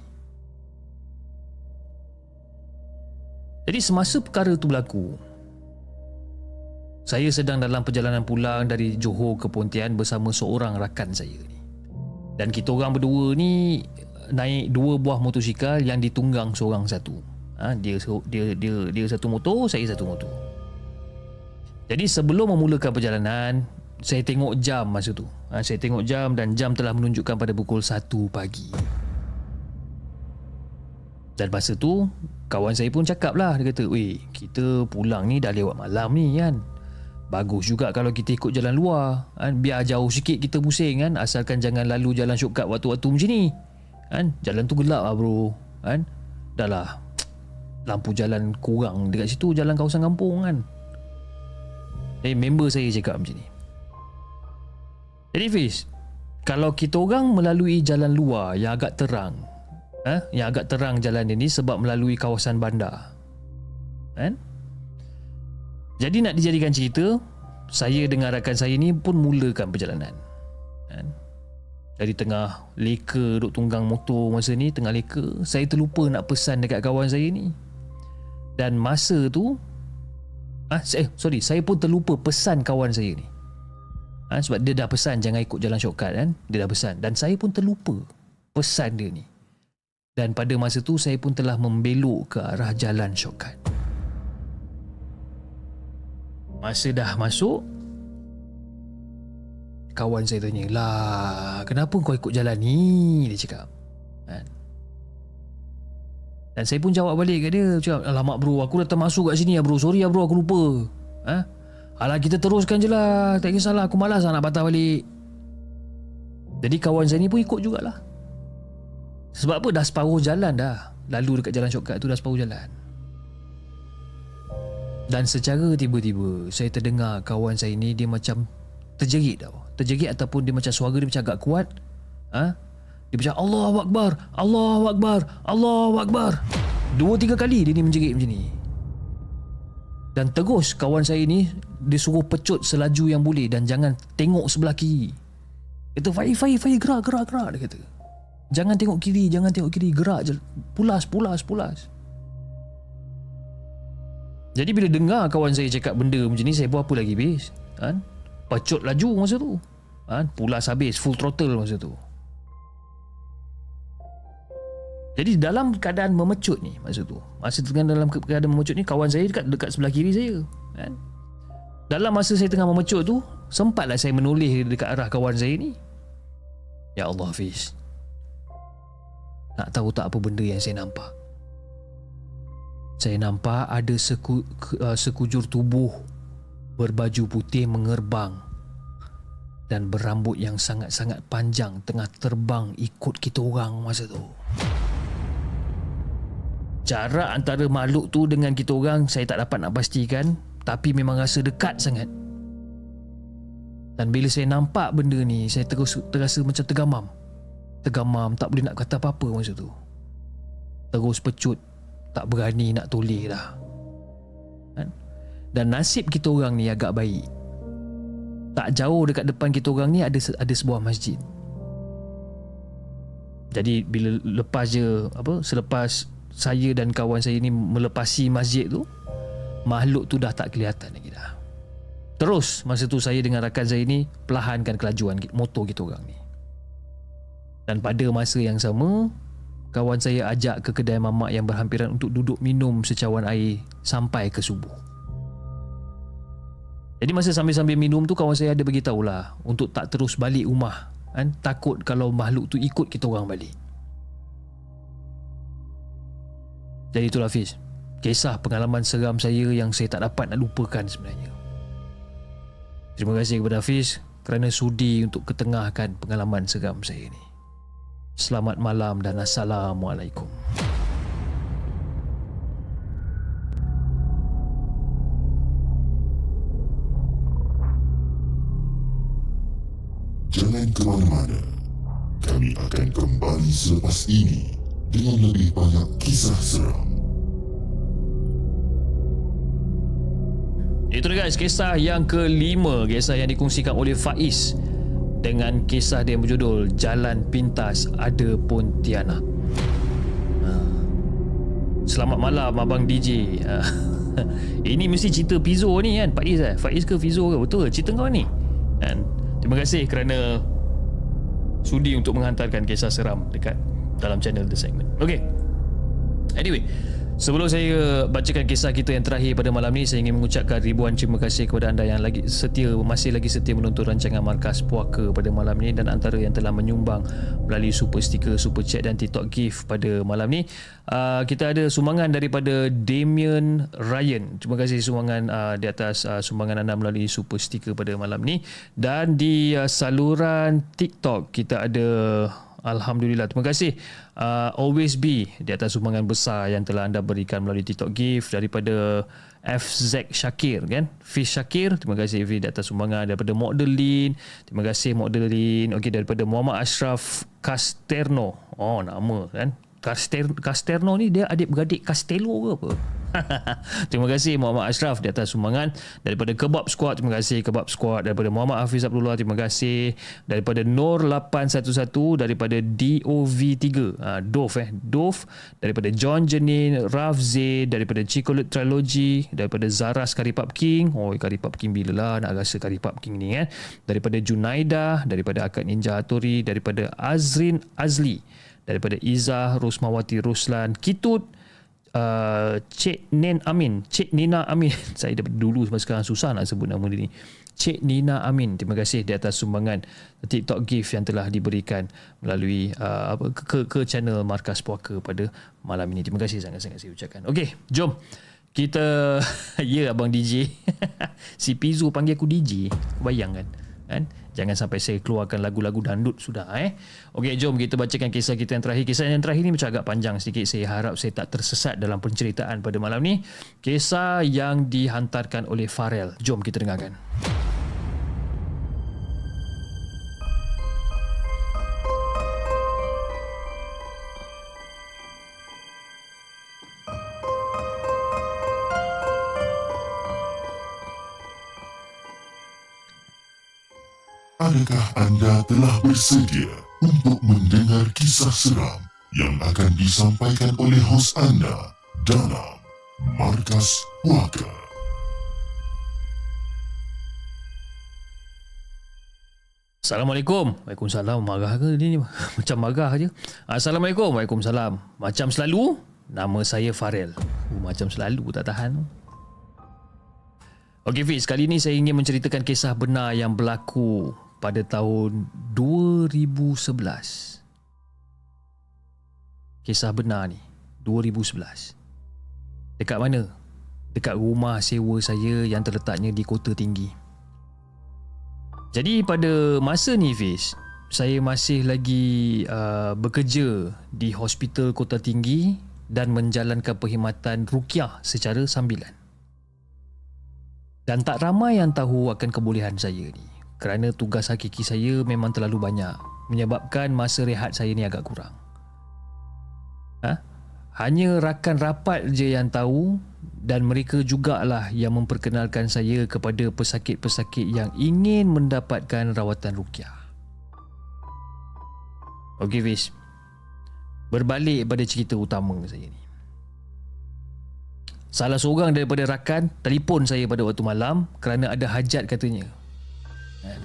Jadi semasa perkara tu berlaku, saya sedang dalam perjalanan pulang dari Johor ke Pontian bersama seorang rakan saya ni. Dan kita orang berdua ni naik dua buah motosikal yang ditunggang seorang satu. Ha, dia dia dia dia satu motor, saya satu motor. Jadi sebelum memulakan perjalanan, saya tengok jam masa tu. Ha, saya tengok jam dan jam telah menunjukkan pada pukul 1 pagi. Dan masa tu, kawan saya pun cakap lah. Dia kata, weh, kita pulang ni dah lewat malam ni kan. Bagus juga kalau kita ikut jalan luar. Kan? Biar jauh sikit kita pusing kan. Asalkan jangan lalu jalan shortcut waktu-waktu macam ni. Kan? Jalan tu gelap lah bro. Kan? Dah lah lampu jalan kurang dekat situ jalan kawasan kampung kan eh member saya cakap macam ni jadi Fiz kalau kita orang melalui jalan luar yang agak terang eh, yang agak terang jalan ini sebab melalui kawasan bandar kan jadi nak dijadikan cerita saya dengan rakan saya ni pun mulakan perjalanan. Kan? Dari tengah leka duk tunggang motor masa ni tengah leka saya terlupa nak pesan dekat kawan saya ni. Dan masa tu ah eh, sorry saya pun terlupa pesan kawan saya ni. Ah, sebab dia dah pesan jangan ikut jalan shortcut kan? Dia dah pesan. Dan saya pun terlupa pesan dia ni. Dan pada masa tu saya pun telah membelok ke arah jalan shortcut masa dah masuk kawan saya tanya lah kenapa kau ikut jalan ni? Dia cakap kan? Dan saya pun jawab balik kat dia Cakap Alamak bro Aku dah termasuk kat sini ya bro. Sorry ya bro aku lupa. Ha? Alah kita teruskan je lah. Tak kisahlah Aku malas lah nak patah balik. Jadi kawan saya ni pun ikut jugalah. Sebab apa? Dah separuh jalan dah. Lalu dekat jalan shortcut tu dah separuh jalan Dan secara tiba-tiba Saya terdengar kawan saya ni Dia macam terjerit tau. Terjerit ataupun dia macam suara dia macam agak kuat ha? Dia macam Allah Akbar Allah Akbar Allah Akbar. Dua tiga kali dia ni menjerit macam ni. Dan terus kawan saya ni Dia suruh pecut selaju yang boleh Dan jangan tengok sebelah kiri. Kata Fai Fai Fai gerak gerak gerak Dia kata. Jangan tengok kiri Jangan tengok kiri Gerak je. Pulas pulas pulas Jadi bila dengar kawan saya cakap benda macam ni Saya buat apa lagi bis kan? Pecut laju masa tu kan? Pulas habis Full throttle masa tu Jadi dalam keadaan memecut ni masa tu. Masa tengah dalam keadaan memecut ni kawan saya dekat dekat sebelah kiri saya, kan. Dalam masa saya tengah memecut tu, sempatlah saya menoleh dekat arah kawan saya ni. Ya Allah Hafiz. Nak tahu tak apa benda yang saya nampak? Saya nampak ada seku, uh, sekujur tubuh berbaju putih mengerbang dan berambut yang sangat-sangat panjang tengah terbang ikut kita orang masa tu. Jarak antara makhluk tu dengan kita orang saya tak dapat nak pastikan tapi memang rasa dekat sangat. Dan bila saya nampak benda ni saya terus terasa macam tergamam. Tergamam tak boleh nak kata apa-apa masa tu. Terus pecut tak berani nak toleh dah kan? dan nasib kita orang ni agak baik. Tak jauh dekat depan kita orang ni ada ada sebuah masjid. Jadi bila lepas je apa selepas saya dan kawan saya ni melepasi masjid tu makhluk tu dah tak kelihatan lagi dah. Terus masa tu saya dengan rakan saya ni perlahankan kelajuan motor kita orang ni. Dan pada masa yang sama kawan saya ajak ke kedai mamak yang berhampiran untuk duduk minum secawan air sampai ke subuh. Jadi masa sambil-sambil minum tu kawan saya ada beritahu lah untuk tak terus balik rumah kan? Takut kalau makhluk tu ikut kita orang balik. Jadi itulah Fiz Kisah pengalaman seram saya Yang saya tak dapat nak lupakan sebenarnya. Terima kasih kepada Hafiz Kerana sudi untuk ketengahkan pengalaman seram saya ni Selamat malam dan Assalamualaikum Jangan ke mana-mana. Kami akan kembali selepas ini dengan lebih banyak kisah seram. Itu dia guys Kisah yang kelima Kisah yang dikongsikan oleh Faiz Dengan kisah dia berjudul Jalan Pintas Ada Pontianak. Ha. Selamat malam Abang DJ Ha. Ini mesti cerita Fizo ni kan Faiz eh? Faiz ke Fizo ke? Betul cerita kau ni. Kan? Terima kasih kerana Sudi untuk menghantarkan kisah seram Dekat dalam channel The Segment. Okay Anyway Sebelum saya bacakan kisah kita yang terakhir pada malam ni Saya ingin mengucapkan ribuan terima kasih kepada anda yang lagi setia Masih lagi setia menonton rancangan Markas Puaka pada malam ni Dan antara yang telah menyumbang melalui super sticker, super chat dan TikTok gift pada malam ni. Uh, Kita ada sumbangan daripada Damien Ryan. Terima kasih sumbangan uh, di atas uh, sumbangan anda melalui super sticker pada malam ni. Dan di uh, saluran TikTok kita ada Alhamdulillah. Terima kasih. Uh, Always Be di atas sumbangan besar yang telah anda berikan melalui TikTok gift daripada FZ Shakir kan? Fish Shakir terima kasih di atas sumbangan. Daripada Modelin terima kasih Modelin okey daripada Muhammad Ashraf Casterno. Oh nama kan Caster, Casterno ni dia adik-beradik Castello ke apa? Terima kasih Muhammad Ashraf di atas sumbangan. Daripada Kebab Squad terima kasih Kebab Squad. Daripada Muhammad Hafiz Abdullah terima kasih. Daripada Nur 811 daripada DOV3 ha, Dov eh. Dov daripada John Jenin Raf Z. Daripada Chicolet Trilogy. Daripada Zaras Karipap King. Oh Karipap King bila lah nak rasa Karipap King ni kan daripada Junaida. Daripada Akad Ninja Hattori. Daripada Azrin Azli daripada Izzah Rosmawati Ruslan Kitut Uh, Cik Nen Amin. Cik Nina Amin. Saya daripada dulu sampai sekarang susah nak sebut nama dia ni. Cik Nina Amin. Terima kasih di atas sumbangan TikTok gift yang telah diberikan melalui uh, apa, ke, ke channel Markas Puaka pada malam ini. Terima kasih sangat-sangat saya ucapkan. Ok jom. Kita ya yeah, abang DJ si Pizu panggil aku DJ bayang kan kan jangan sampai saya keluarkan lagu-lagu dandut sudah eh. Okey jom kita bacakan kisah kita yang terakhir. Kisah yang terakhir ni macam agak panjang sedikit saya harap saya tak tersesat dalam penceritaan pada malam ni. Kisah yang dihantarkan oleh Farel. Jom kita dengarkan Adakah anda telah bersedia untuk mendengar kisah seram yang akan disampaikan oleh hos anda dalam Markas Puaka? Assalamualaikum. Waalaikumsalam. Marah ke dia ni? Macam marah je. Assalamualaikum. Waalaikumsalam. Macam selalu, nama saya Farel. Oh, macam selalu tak tahan. Okey Fiz, kali ini saya ingin menceritakan kisah benar yang berlaku pada tahun 2011. Kisah benar ni, 2011. Dekat mana? Dekat rumah sewa saya yang terletaknya di Kota Tinggi. Jadi pada masa ni Fiz, saya masih lagi uh, bekerja di hospital Kota Tinggi dan menjalankan perkhidmatan rukyah secara sambilan. Dan tak ramai yang tahu akan kebolehan saya ni kerana tugas hakiki saya memang terlalu banyak menyebabkan masa rehat saya ni agak kurang. Ha? Hanya rakan rapat je yang tahu dan mereka jugalah yang memperkenalkan saya kepada pesakit-pesakit yang ingin mendapatkan rawatan rukyah. Okey Fiz. Berbalik pada cerita utama saya ni. Salah seorang daripada rakan telefon saya pada waktu malam kerana ada hajat katanya. Kan?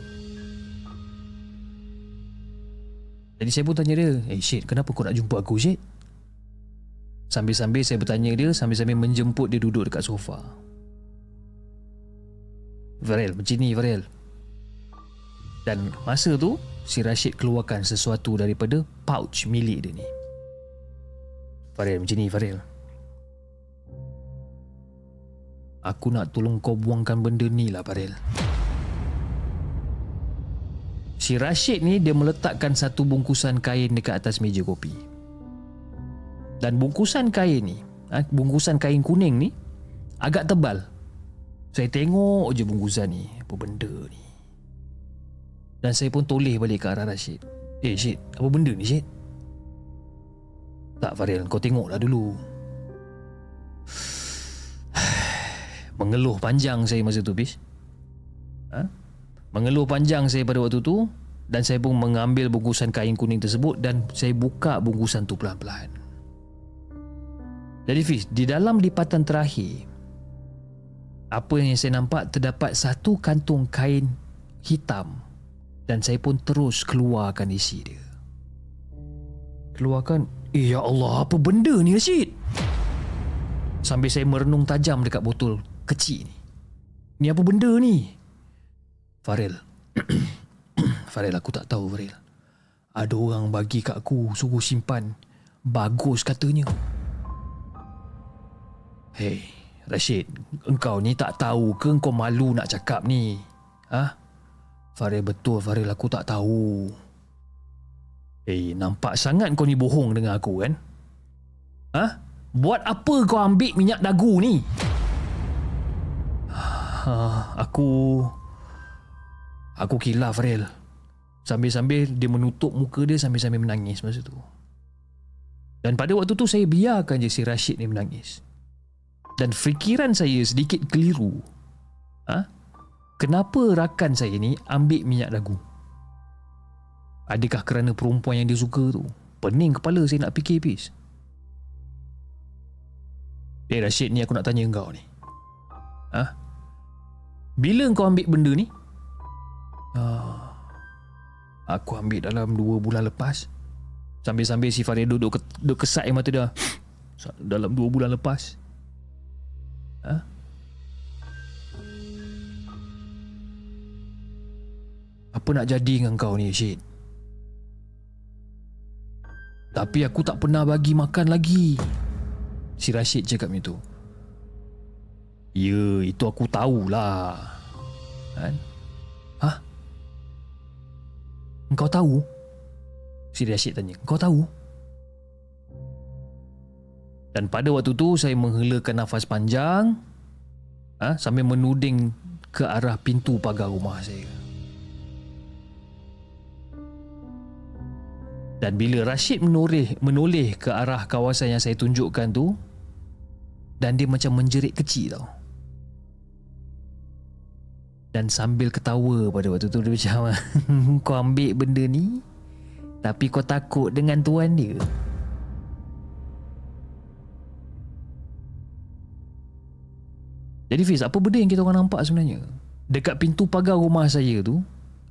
Jadi saya pun tanya dia Eh shit kenapa kau nak jumpa aku shit Sambil-sambil saya bertanya dia Sambil-sambil menjemput dia duduk dekat sofa. Varel macam ni Varel. Dan masa tu Si Rashid keluarkan sesuatu daripada pouch milik dia ni. Farel macam ni Farel Aku nak tolong kau buangkan benda ni lah Farel. Si Rashid ni dia meletakkan satu bungkusan kain dekat atas meja kopi. Dan bungkusan kain ni, ha, bungkusan kain kuning ni agak tebal. Saya tengok je bungkusan ni, apa benda ni. Dan saya pun toleh balik ke arah Rashid. Eh Syed, apa benda ni Syed? Tak Faril, kau tengoklah dulu. Mengeluh panjang saya masa tu, Bis. Ha? Mengeluh panjang saya pada waktu tu dan saya pun mengambil bungkusan kain kuning tersebut dan saya buka bungkusan tu pelan-pelan. Jadi Fiz, di dalam lipatan terakhir apa yang saya nampak terdapat satu kantung kain hitam dan saya pun terus keluarkan isi dia. Keluarkan, eh ya Allah, apa benda ni Rashid? Sambil saya merenung tajam dekat botol kecil ni. Ni apa benda ni? Farel. Farel aku tak tahu Farel. Ada orang bagi kat aku suruh simpan. Bagus katanya. Hei, Rashid, engkau ni tak tahu ke engkau malu nak cakap ni? Ha? Farel betul Farel aku tak tahu. Eh, nampak sangat kau ni bohong dengan aku kan? Ha? Buat apa kau ambil minyak dagu ni? Ha, aku Aku kilaf Farel Sambil-sambil dia menutup muka dia Sambil-sambil menangis masa tu Dan pada waktu tu saya biarkan je si Rashid ni menangis Dan fikiran saya sedikit keliru ha? Kenapa rakan saya ni ambil minyak dagu? Adakah kerana perempuan yang dia suka tu? Pening kepala saya nak fikir pis Eh Rashid ni aku nak tanya kau ni Ha? Bila kau ambil benda ni? Ah, aku ambil dalam dua bulan lepas. Sambil-sambil si Farid duduk, duduk kesat mata dia. Dalam dua bulan lepas. Ha? Apa nak jadi dengan kau ni, Syed? Tapi aku tak pernah bagi makan lagi. Si Rashid cakap macam tu. Ya, itu aku tahulah. Kan? Hah? Engkau tahu? Si Rashid tanya. Engkau tahu? Dan pada waktu tu saya menghelakan nafas panjang ha, sambil menuding ke arah pintu pagar rumah saya. Dan bila Rashid menoleh, menoleh ke arah kawasan yang saya tunjukkan tu dan dia macam menjerit kecil tau dan sambil ketawa pada waktu tu dia macam kau ambil benda ni tapi kau takut dengan tuan dia. Jadi Fiz apa benda yang kita orang nampak sebenarnya? Dekat pintu pagar rumah saya tu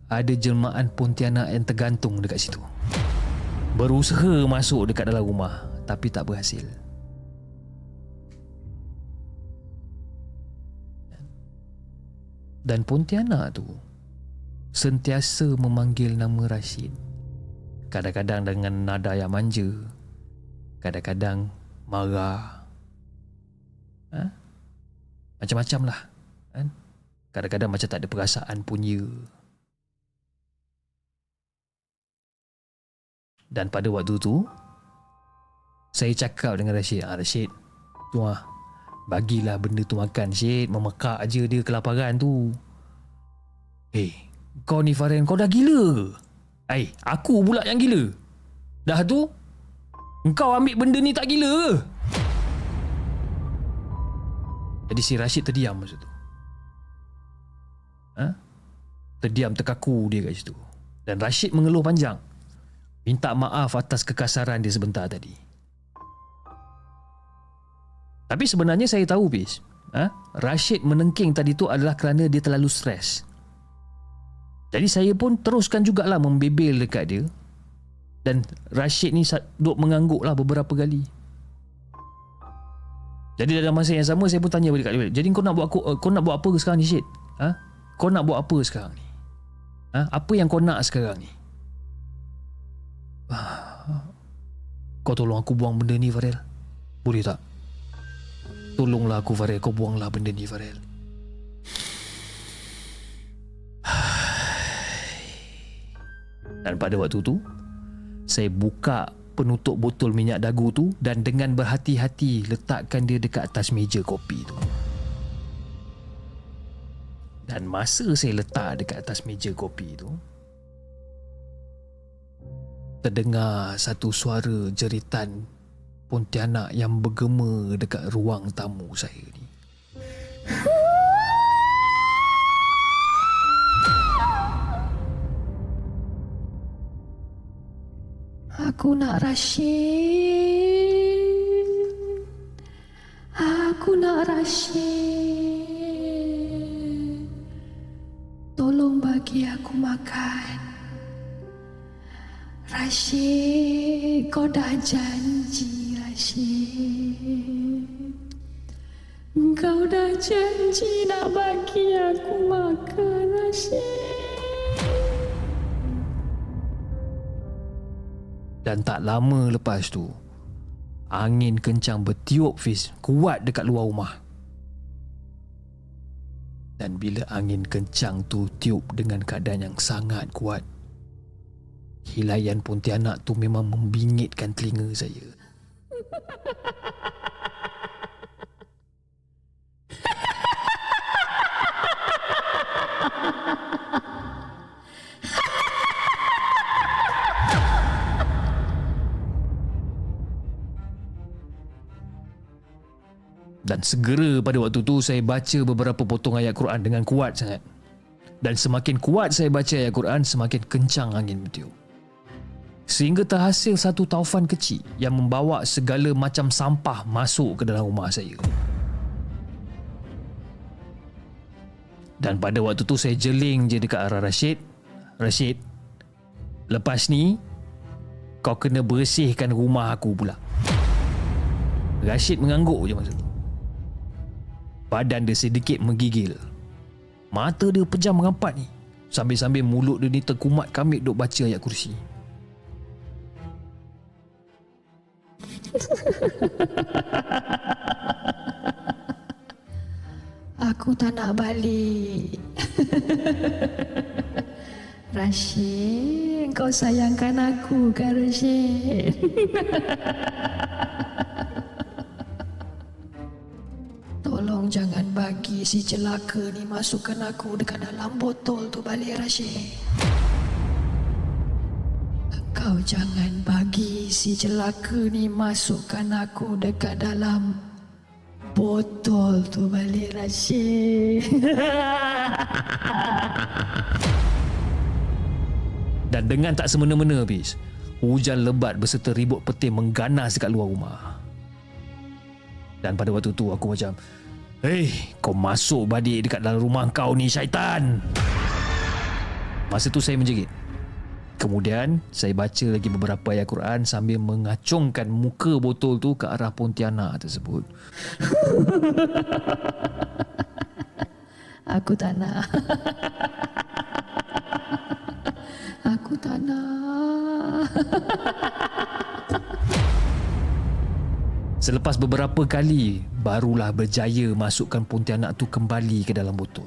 ada jelmaan Pontianak yang tergantung dekat situ. Berusaha masuk dekat dalam rumah tapi tak berhasil Dan Pontianak tu sentiasa memanggil nama Rashid. Kadang-kadang dengan nada yang manja. Kadang-kadang marah. Ha? Macam-macam lah. Kan? Kadang-kadang macam tak ada perasaan punya. Dan pada waktu tu, saya cakap dengan Rashid, ah, Rashid, tu lah, Bagilah benda tu makan Syed. Memekak aja dia kelaparan tu. Eh hey, Kau ni Faren Kau dah gila Eh hey, Aku pula yang gila. Dah tu Engkau ambil benda ni tak gila Jadi si Rashid terdiam masa tu. Ha? Terdiam terkaku dia kat situ. Dan Rashid mengeluh panjang. Minta maaf atas kekasaran dia sebentar tadi tapi sebenarnya saya tahu bis. Ha? Rashid menengking tadi tu adalah kerana dia terlalu stres. Jadi saya pun teruskan jugalah membebel dekat dia. Dan Rashid ni duduk mengangguk lah beberapa kali. Jadi dalam masa yang sama saya pun tanya dekat dia. Jadi kau nak buat aku, uh, kau nak buat apa sekarang ni Syed? Ha? Kau nak buat apa sekarang ni? Ha? Apa yang kau nak sekarang ni? Kau tolong aku buang benda ni Farel. Boleh tak? Tolonglah aku Farel. Kau buanglah benda ni Farel. Dan pada waktu tu Saya buka penutup botol minyak dagu tu Dan dengan berhati-hati letakkan dia dekat atas meja kopi tu. Dan masa saya letak dekat atas meja kopi tu Terdengar satu suara jeritan Pontianak yang bergema dekat ruang tamu saya ni Aku nak Rashid. Aku nak Rashid. Tolong bagi aku makan. Rashid, kau dah janji Rashid. Kau dah janji nak bagi aku makan Rashid. Dan tak lama lepas tu Angin kencang bertiup Fiz Kuat dekat luar rumah Dan bila angin kencang tu tiup dengan keadaan yang sangat kuat Hilaian Pontianak tu memang membingitkan telinga saya Dan segera pada waktu tu saya baca beberapa potong ayat Quran dengan kuat sangat. Dan semakin kuat saya baca ayat Quran, semakin kencang angin bertiup. Sehingga terhasil satu taufan kecil yang membawa segala macam sampah masuk ke dalam rumah saya. Dan pada waktu tu saya jeling je dekat arah Rashid. Rashid, lepas ni kau kena bersihkan rumah aku pula. Rashid mengangguk je masa tu. Badan dia sedikit menggigil. Mata dia pejam merapat ni. Sambil-sambil mulut dia ni terkumat kamit duk baca ayat kursi. Aku tak nak balik. Rashid, kau sayangkan aku kan Rashid? Tolong jangan bagi si celaka ni masukkan aku dekat dalam botol tu balik Rashid. Kau jangan bagi si celaka ni masukkan aku dekat dalam botol tu balik Rashid. Dan dengan tak semena-mena habis, hujan lebat berserta ribut petir mengganas dekat luar rumah. Dan pada waktu tu aku macam, Hei, kau masuk balik dekat dalam rumah kau ni syaitan. Masa tu saya menjerit. Kemudian saya baca lagi beberapa ayat Quran sambil mengacungkan muka botol tu ke arah Pontianak tersebut. Aku tak nak. Aku tak nak. Selepas beberapa kali barulah berjaya masukkan Pontianak tu kembali ke dalam botol.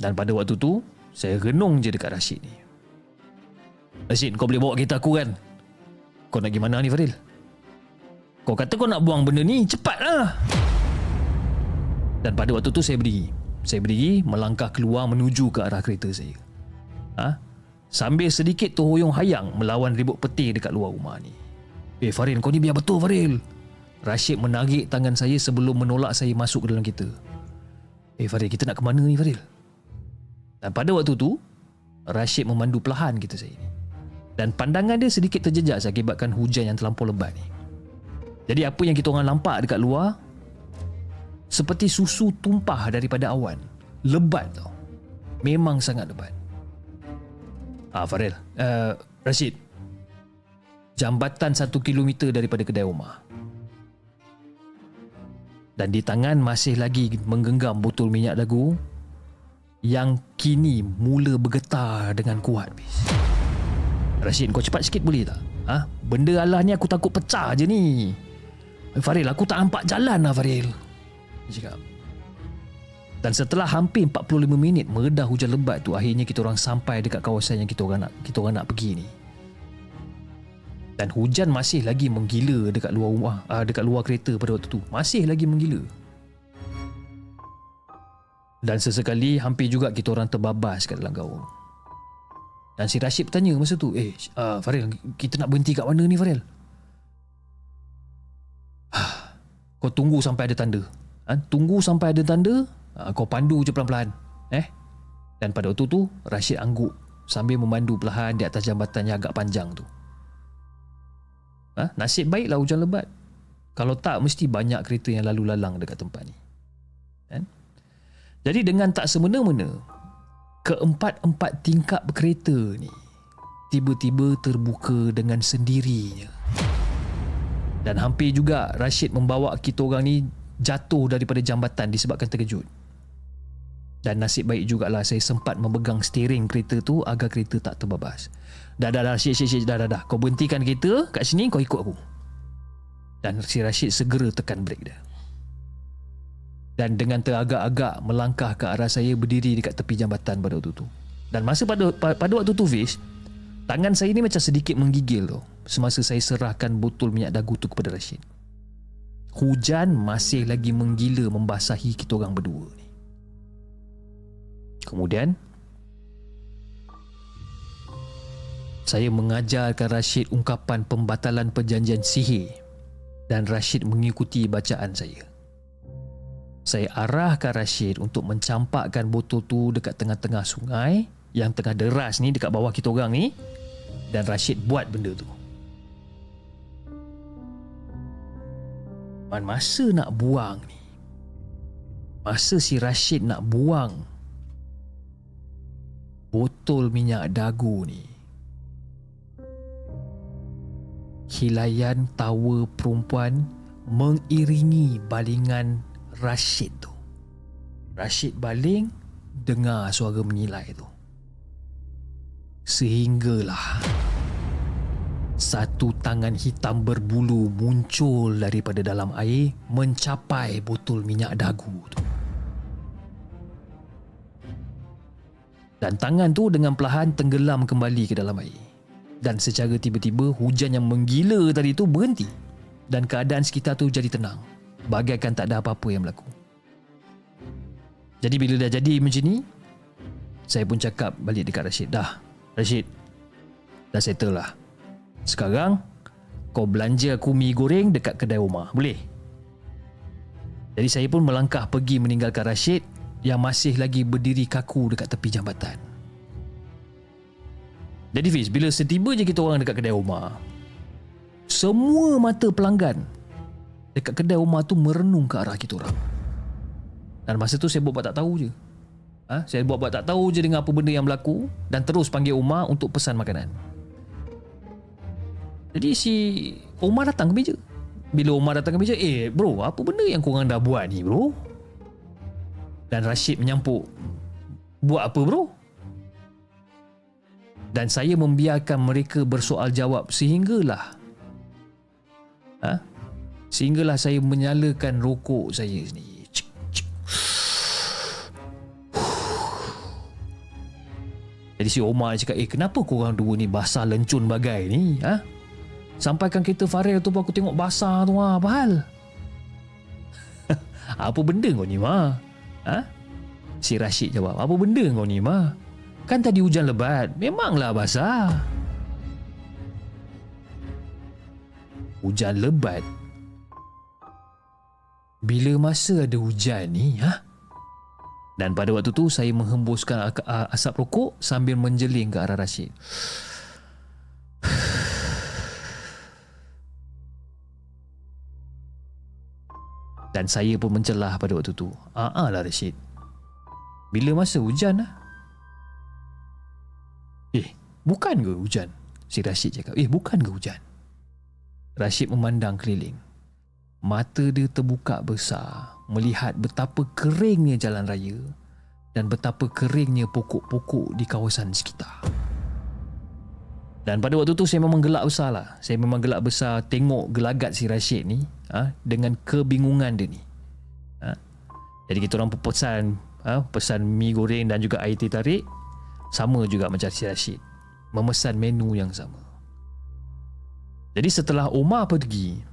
Dan pada waktu tu, saya renung je dekat Rashid ni. Rashid, kau boleh bawa kereta aku kan? Kau nak gimana ni Fadil? Kau kata kau nak buang benda ni, cepatlah! Dan pada waktu tu saya berdiri. Saya berdiri melangkah keluar menuju ke arah kereta saya. Ha? Sambil sedikit terhoyong hayang melawan ribut petir dekat luar rumah ni. Eh Faril, kau ni biar betul Faril. Rashid menarik tangan saya sebelum menolak saya masuk ke dalam kereta. Eh Faril, kita nak ke mana ni Faril? Dan pada waktu tu, Rashid memandu perlahan kita saya ni. Dan pandangan dia sedikit terjejas akibatkan hujan yang terlampau lebat ni. Jadi apa yang kita orang nampak dekat luar seperti susu tumpah daripada awan. Lebat tau. Memang sangat lebat. Ah Faril, uh, Rashid. Jambatan satu kilometer daripada kedai rumah. Dan di tangan masih lagi menggenggam botol minyak dagu yang kini mula bergetar dengan kuat. Bis. Rashid, kau cepat sikit boleh tak? Ha? Benda Allah ni aku takut pecah je ni. Eh, Faril, aku tak nampak jalan lah Faril. Dia cakap. Dan setelah hampir 45 minit meredah hujan lebat tu akhirnya kita orang sampai dekat kawasan yang kita orang nak kita orang nak pergi ni. Dan hujan masih lagi menggila dekat luar rumah, uh, dekat luar kereta pada waktu tu. Masih lagi menggila. Dan sesekali hampir juga kita orang terbabas kat dalam gaung. Dan si Rashid bertanya masa tu, "Eh, uh, Faril, kita nak berhenti kat mana ni, Faril?" Kau tunggu sampai ada tanda. Ha? Tunggu sampai ada tanda, ha, kau pandu je pelan-pelan. Eh? Dan pada waktu tu, Rashid angguk sambil memandu perlahan di atas jambatan yang agak panjang tu. Ha? Nasib baiklah hujan lebat. Kalau tak, mesti banyak kereta yang lalu lalang dekat tempat ni. Jadi dengan tak semena-mena, keempat-empat tingkap kereta ni tiba-tiba terbuka dengan sendirinya. Dan hampir juga Rashid membawa kita orang ni jatuh daripada jambatan disebabkan terkejut. Dan nasib baik jugalah saya sempat memegang steering kereta tu agar kereta tak terbabas. Dah dah dah Rashid, Rashid, dah dah dah. Kau berhentikan kereta kat sini kau ikut aku. Dan si Rashid segera tekan brek dia. Dan dengan teragak-agak melangkah ke arah saya berdiri dekat tepi jambatan pada waktu tu. Dan masa pada pada waktu tu Fish, tangan saya ni macam sedikit menggigil tu semasa saya serahkan botol minyak dagu tu kepada Rashid. Hujan masih lagi menggila membasahi kita orang berdua ni. Kemudian saya mengajarkan Rashid ungkapan pembatalan perjanjian sihir dan Rashid mengikuti bacaan saya. Saya arahkan Rashid untuk mencampakkan botol tu dekat tengah-tengah sungai yang tengah deras ni dekat bawah kita orang ni. Dan Rashid buat benda tu. Man masa nak buang ni? Masa si Rashid nak buang Botol minyak dagu ni? Hilayan tawa perempuan Mengiringi balingan Rashid tu Rashid baling Dengar suara menyilai tu Sehinggalah satu tangan hitam berbulu muncul daripada dalam air mencapai botol minyak dagu tu. Dan tangan tu dengan perlahan tenggelam kembali ke dalam air. Dan secara tiba-tiba hujan yang menggila tadi tu berhenti. Dan keadaan sekitar tu jadi tenang. Bagaikan tak ada apa-apa yang berlaku. Jadi bila dah jadi macam ni, saya pun cakap balik dekat Rashid. Dah, Rashid. Dah settle lah. Sekarang kau belanja aku mi goreng dekat kedai rumah. Boleh? Jadi saya pun melangkah pergi meninggalkan Rashid yang masih lagi berdiri kaku dekat tepi jambatan. Jadi Fiz, bila setiba je kita orang dekat kedai rumah, semua mata pelanggan dekat kedai rumah tu merenung ke arah kita orang. Dan masa tu saya buat-buat tak tahu je. Ha? Saya buat-buat tak tahu je dengan apa benda yang berlaku dan terus panggil Umar untuk pesan makanan. Jadi si Omar datang ke meja. Bila Omar datang ke meja, eh bro, apa benda yang korang dah buat ni bro? Dan Rashid menyampuk, buat apa bro? Dan saya membiarkan mereka bersoal jawab sehinggalah ha? Sehinggalah saya menyalakan rokok saya ni. Jadi si Omar cakap, eh kenapa korang dua ni basah lencun bagai ni? Ha? Sampaikan kereta Farel tu pun aku tengok basah tu lah. Apa hal? apa benda kau ni ma? Ha? Si Rashid jawab. Apa benda kau ni ma? Kan tadi hujan lebat. Memanglah basah. Hujan lebat? Bila masa ada hujan ni? Ha? Dan pada waktu tu saya menghembuskan asap rokok sambil menjeling ke arah Rashid. Dan saya pun mencelah pada waktu tu. Ah lah Rashid. Bila masa hujan lah? Eh, bukan ke hujan? Si Rashid cakap. Eh, bukan ke hujan? Rashid memandang keliling. Mata dia terbuka besar melihat betapa keringnya jalan raya dan betapa keringnya pokok-pokok di kawasan sekitar. Dan pada waktu tu saya memang gelak besar lah. Saya memang gelak besar tengok gelagat si Rashid ni ha, dengan kebingungan dia ni. Ha. Jadi kita orang pesan ha, pesan mi goreng dan juga air teh tarik sama juga macam si Rashid. Memesan menu yang sama. Jadi setelah Omar pergi,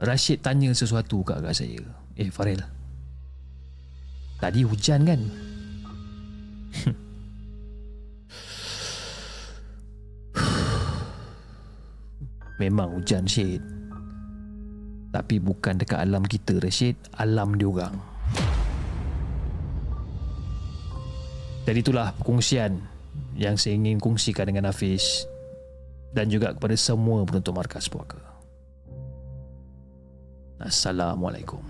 Rashid tanya sesuatu kat agak saya. Eh Farel, tadi hujan kan? Memang hujan Syed. Tapi bukan dekat alam kita Rashid. Alam diorang Jadi itulah perkongsian Yang saya ingin kongsikan dengan Hafiz Dan juga kepada semua penonton Markas Puaka Assalamualaikum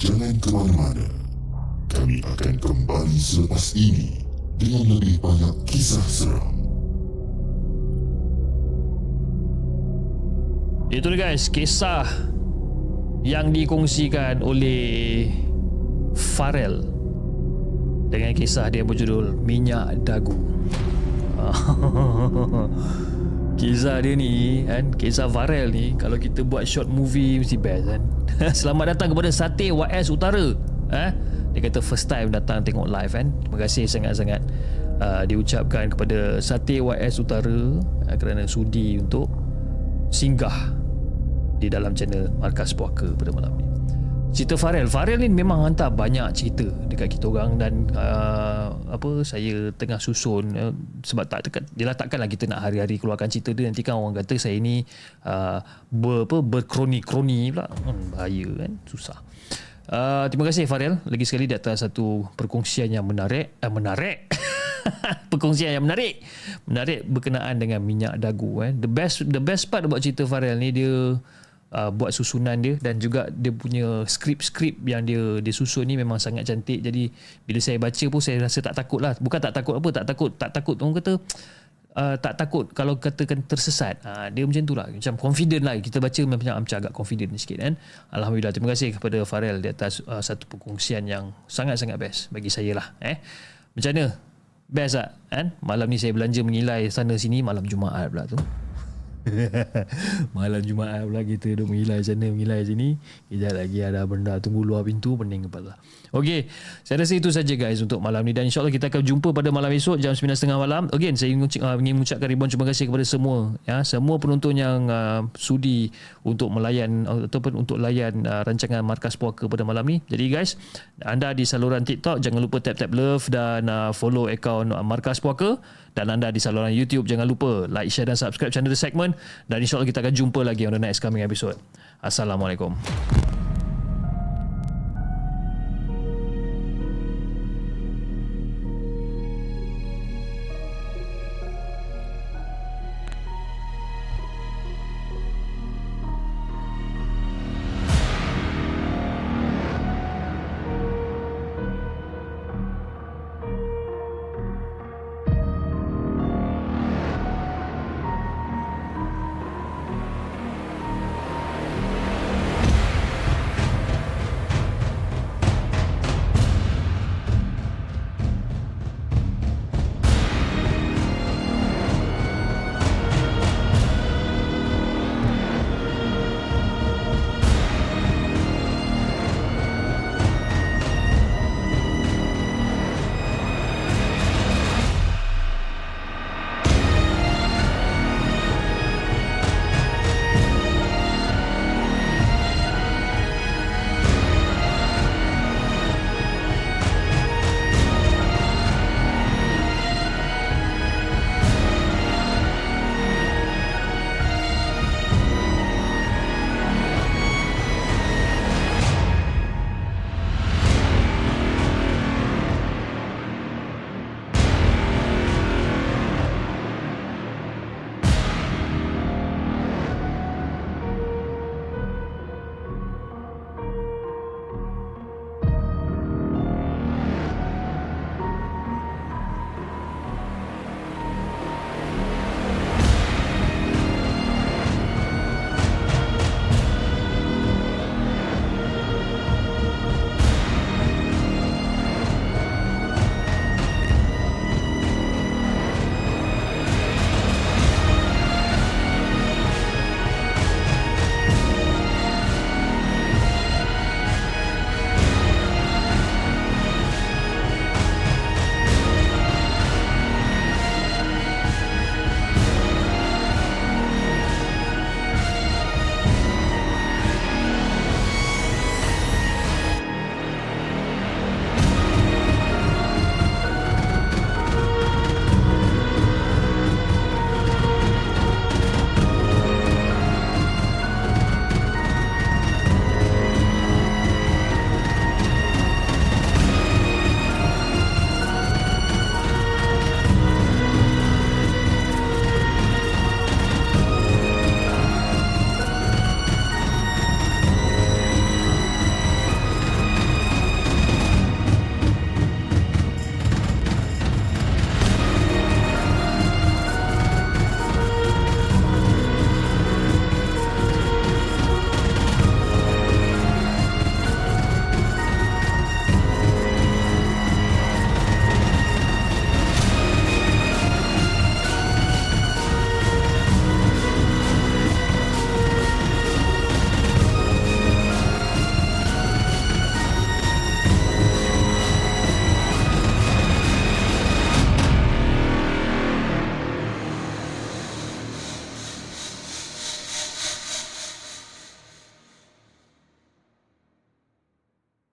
Jangan ke mana-mana. Kami akan kembali selepas ini dengan lebih banyak kisah seram. Itu dia guys Kisah Yang dikongsikan oleh Farel Dengan kisah dia berjudul Minyak Dagu Kisah dia ni kan Kisah Farel ni Kalau kita buat short movie Mesti best kan Selamat datang kepada Sate YS Utara eh? Dia kata first time datang tengok live kan Terima kasih sangat-sangat uh, Diucapkan kepada Sate YS Utara uh, Kerana sudi untuk Singgah di dalam channel Markas Puaka pada malam ni. Cerita Farel. Farel ni memang hantar banyak cerita dekat kita orang dan uh, apa saya tengah susun uh, sebab tak tekat dia takkanlah kita nak hari-hari keluarkan cerita dia nanti kan orang kata saya ni uh, ber, apa berkroni-kroni pula. Hmm, bahaya kan susah. Uh, terima kasih Farel lagi sekali di atas satu perkongsian yang menarik uh, menarik perkongsian yang menarik menarik berkenaan dengan minyak dagu eh the best the best part about cerita Farel ni dia uh, buat susunan dia dan juga dia punya skrip-skrip yang dia dia susun ni memang sangat cantik. Jadi bila saya baca pun saya rasa tak takut lah. Bukan tak takut apa tak takut tak takut. Orang kata uh, tak takut kalau katakan tersesat. Uh, dia macam tu lah. Macam confident lah. Kita baca macam, macam agak confident sikit kan. Alhamdulillah terima kasih kepada Farel di atas uh, satu perkongsian yang sangat-sangat best bagi saya lah eh. Macam mana? Best tak? Kan? Malam ni saya belanja mengilai sana sini malam Jumaat pula tu Malam Jumaat pula kita duduk mengilai sana mengilai sini Kejap lagi ada benda tunggu luar pintu pening kepala Okey, saya rasa itu saja guys untuk malam ni. Dan insyaAllah kita akan jumpa pada malam esok jam 9.30 malam. Again, saya ingin, uh, ingin mengucapkan ribuan terima kasih kepada semua ya, Semua penonton yang uh, sudi untuk melayan uh, ataupun untuk layan uh, rancangan Markas Puaka pada malam ni. Jadi guys, anda di saluran TikTok jangan lupa tap-tap love dan uh, follow akaun uh, Markas Puaka. Dan anda di saluran YouTube jangan lupa like, share dan subscribe channel The Segment. Dan insyaAllah kita akan jumpa lagi on the next coming episode. Assalamualaikum.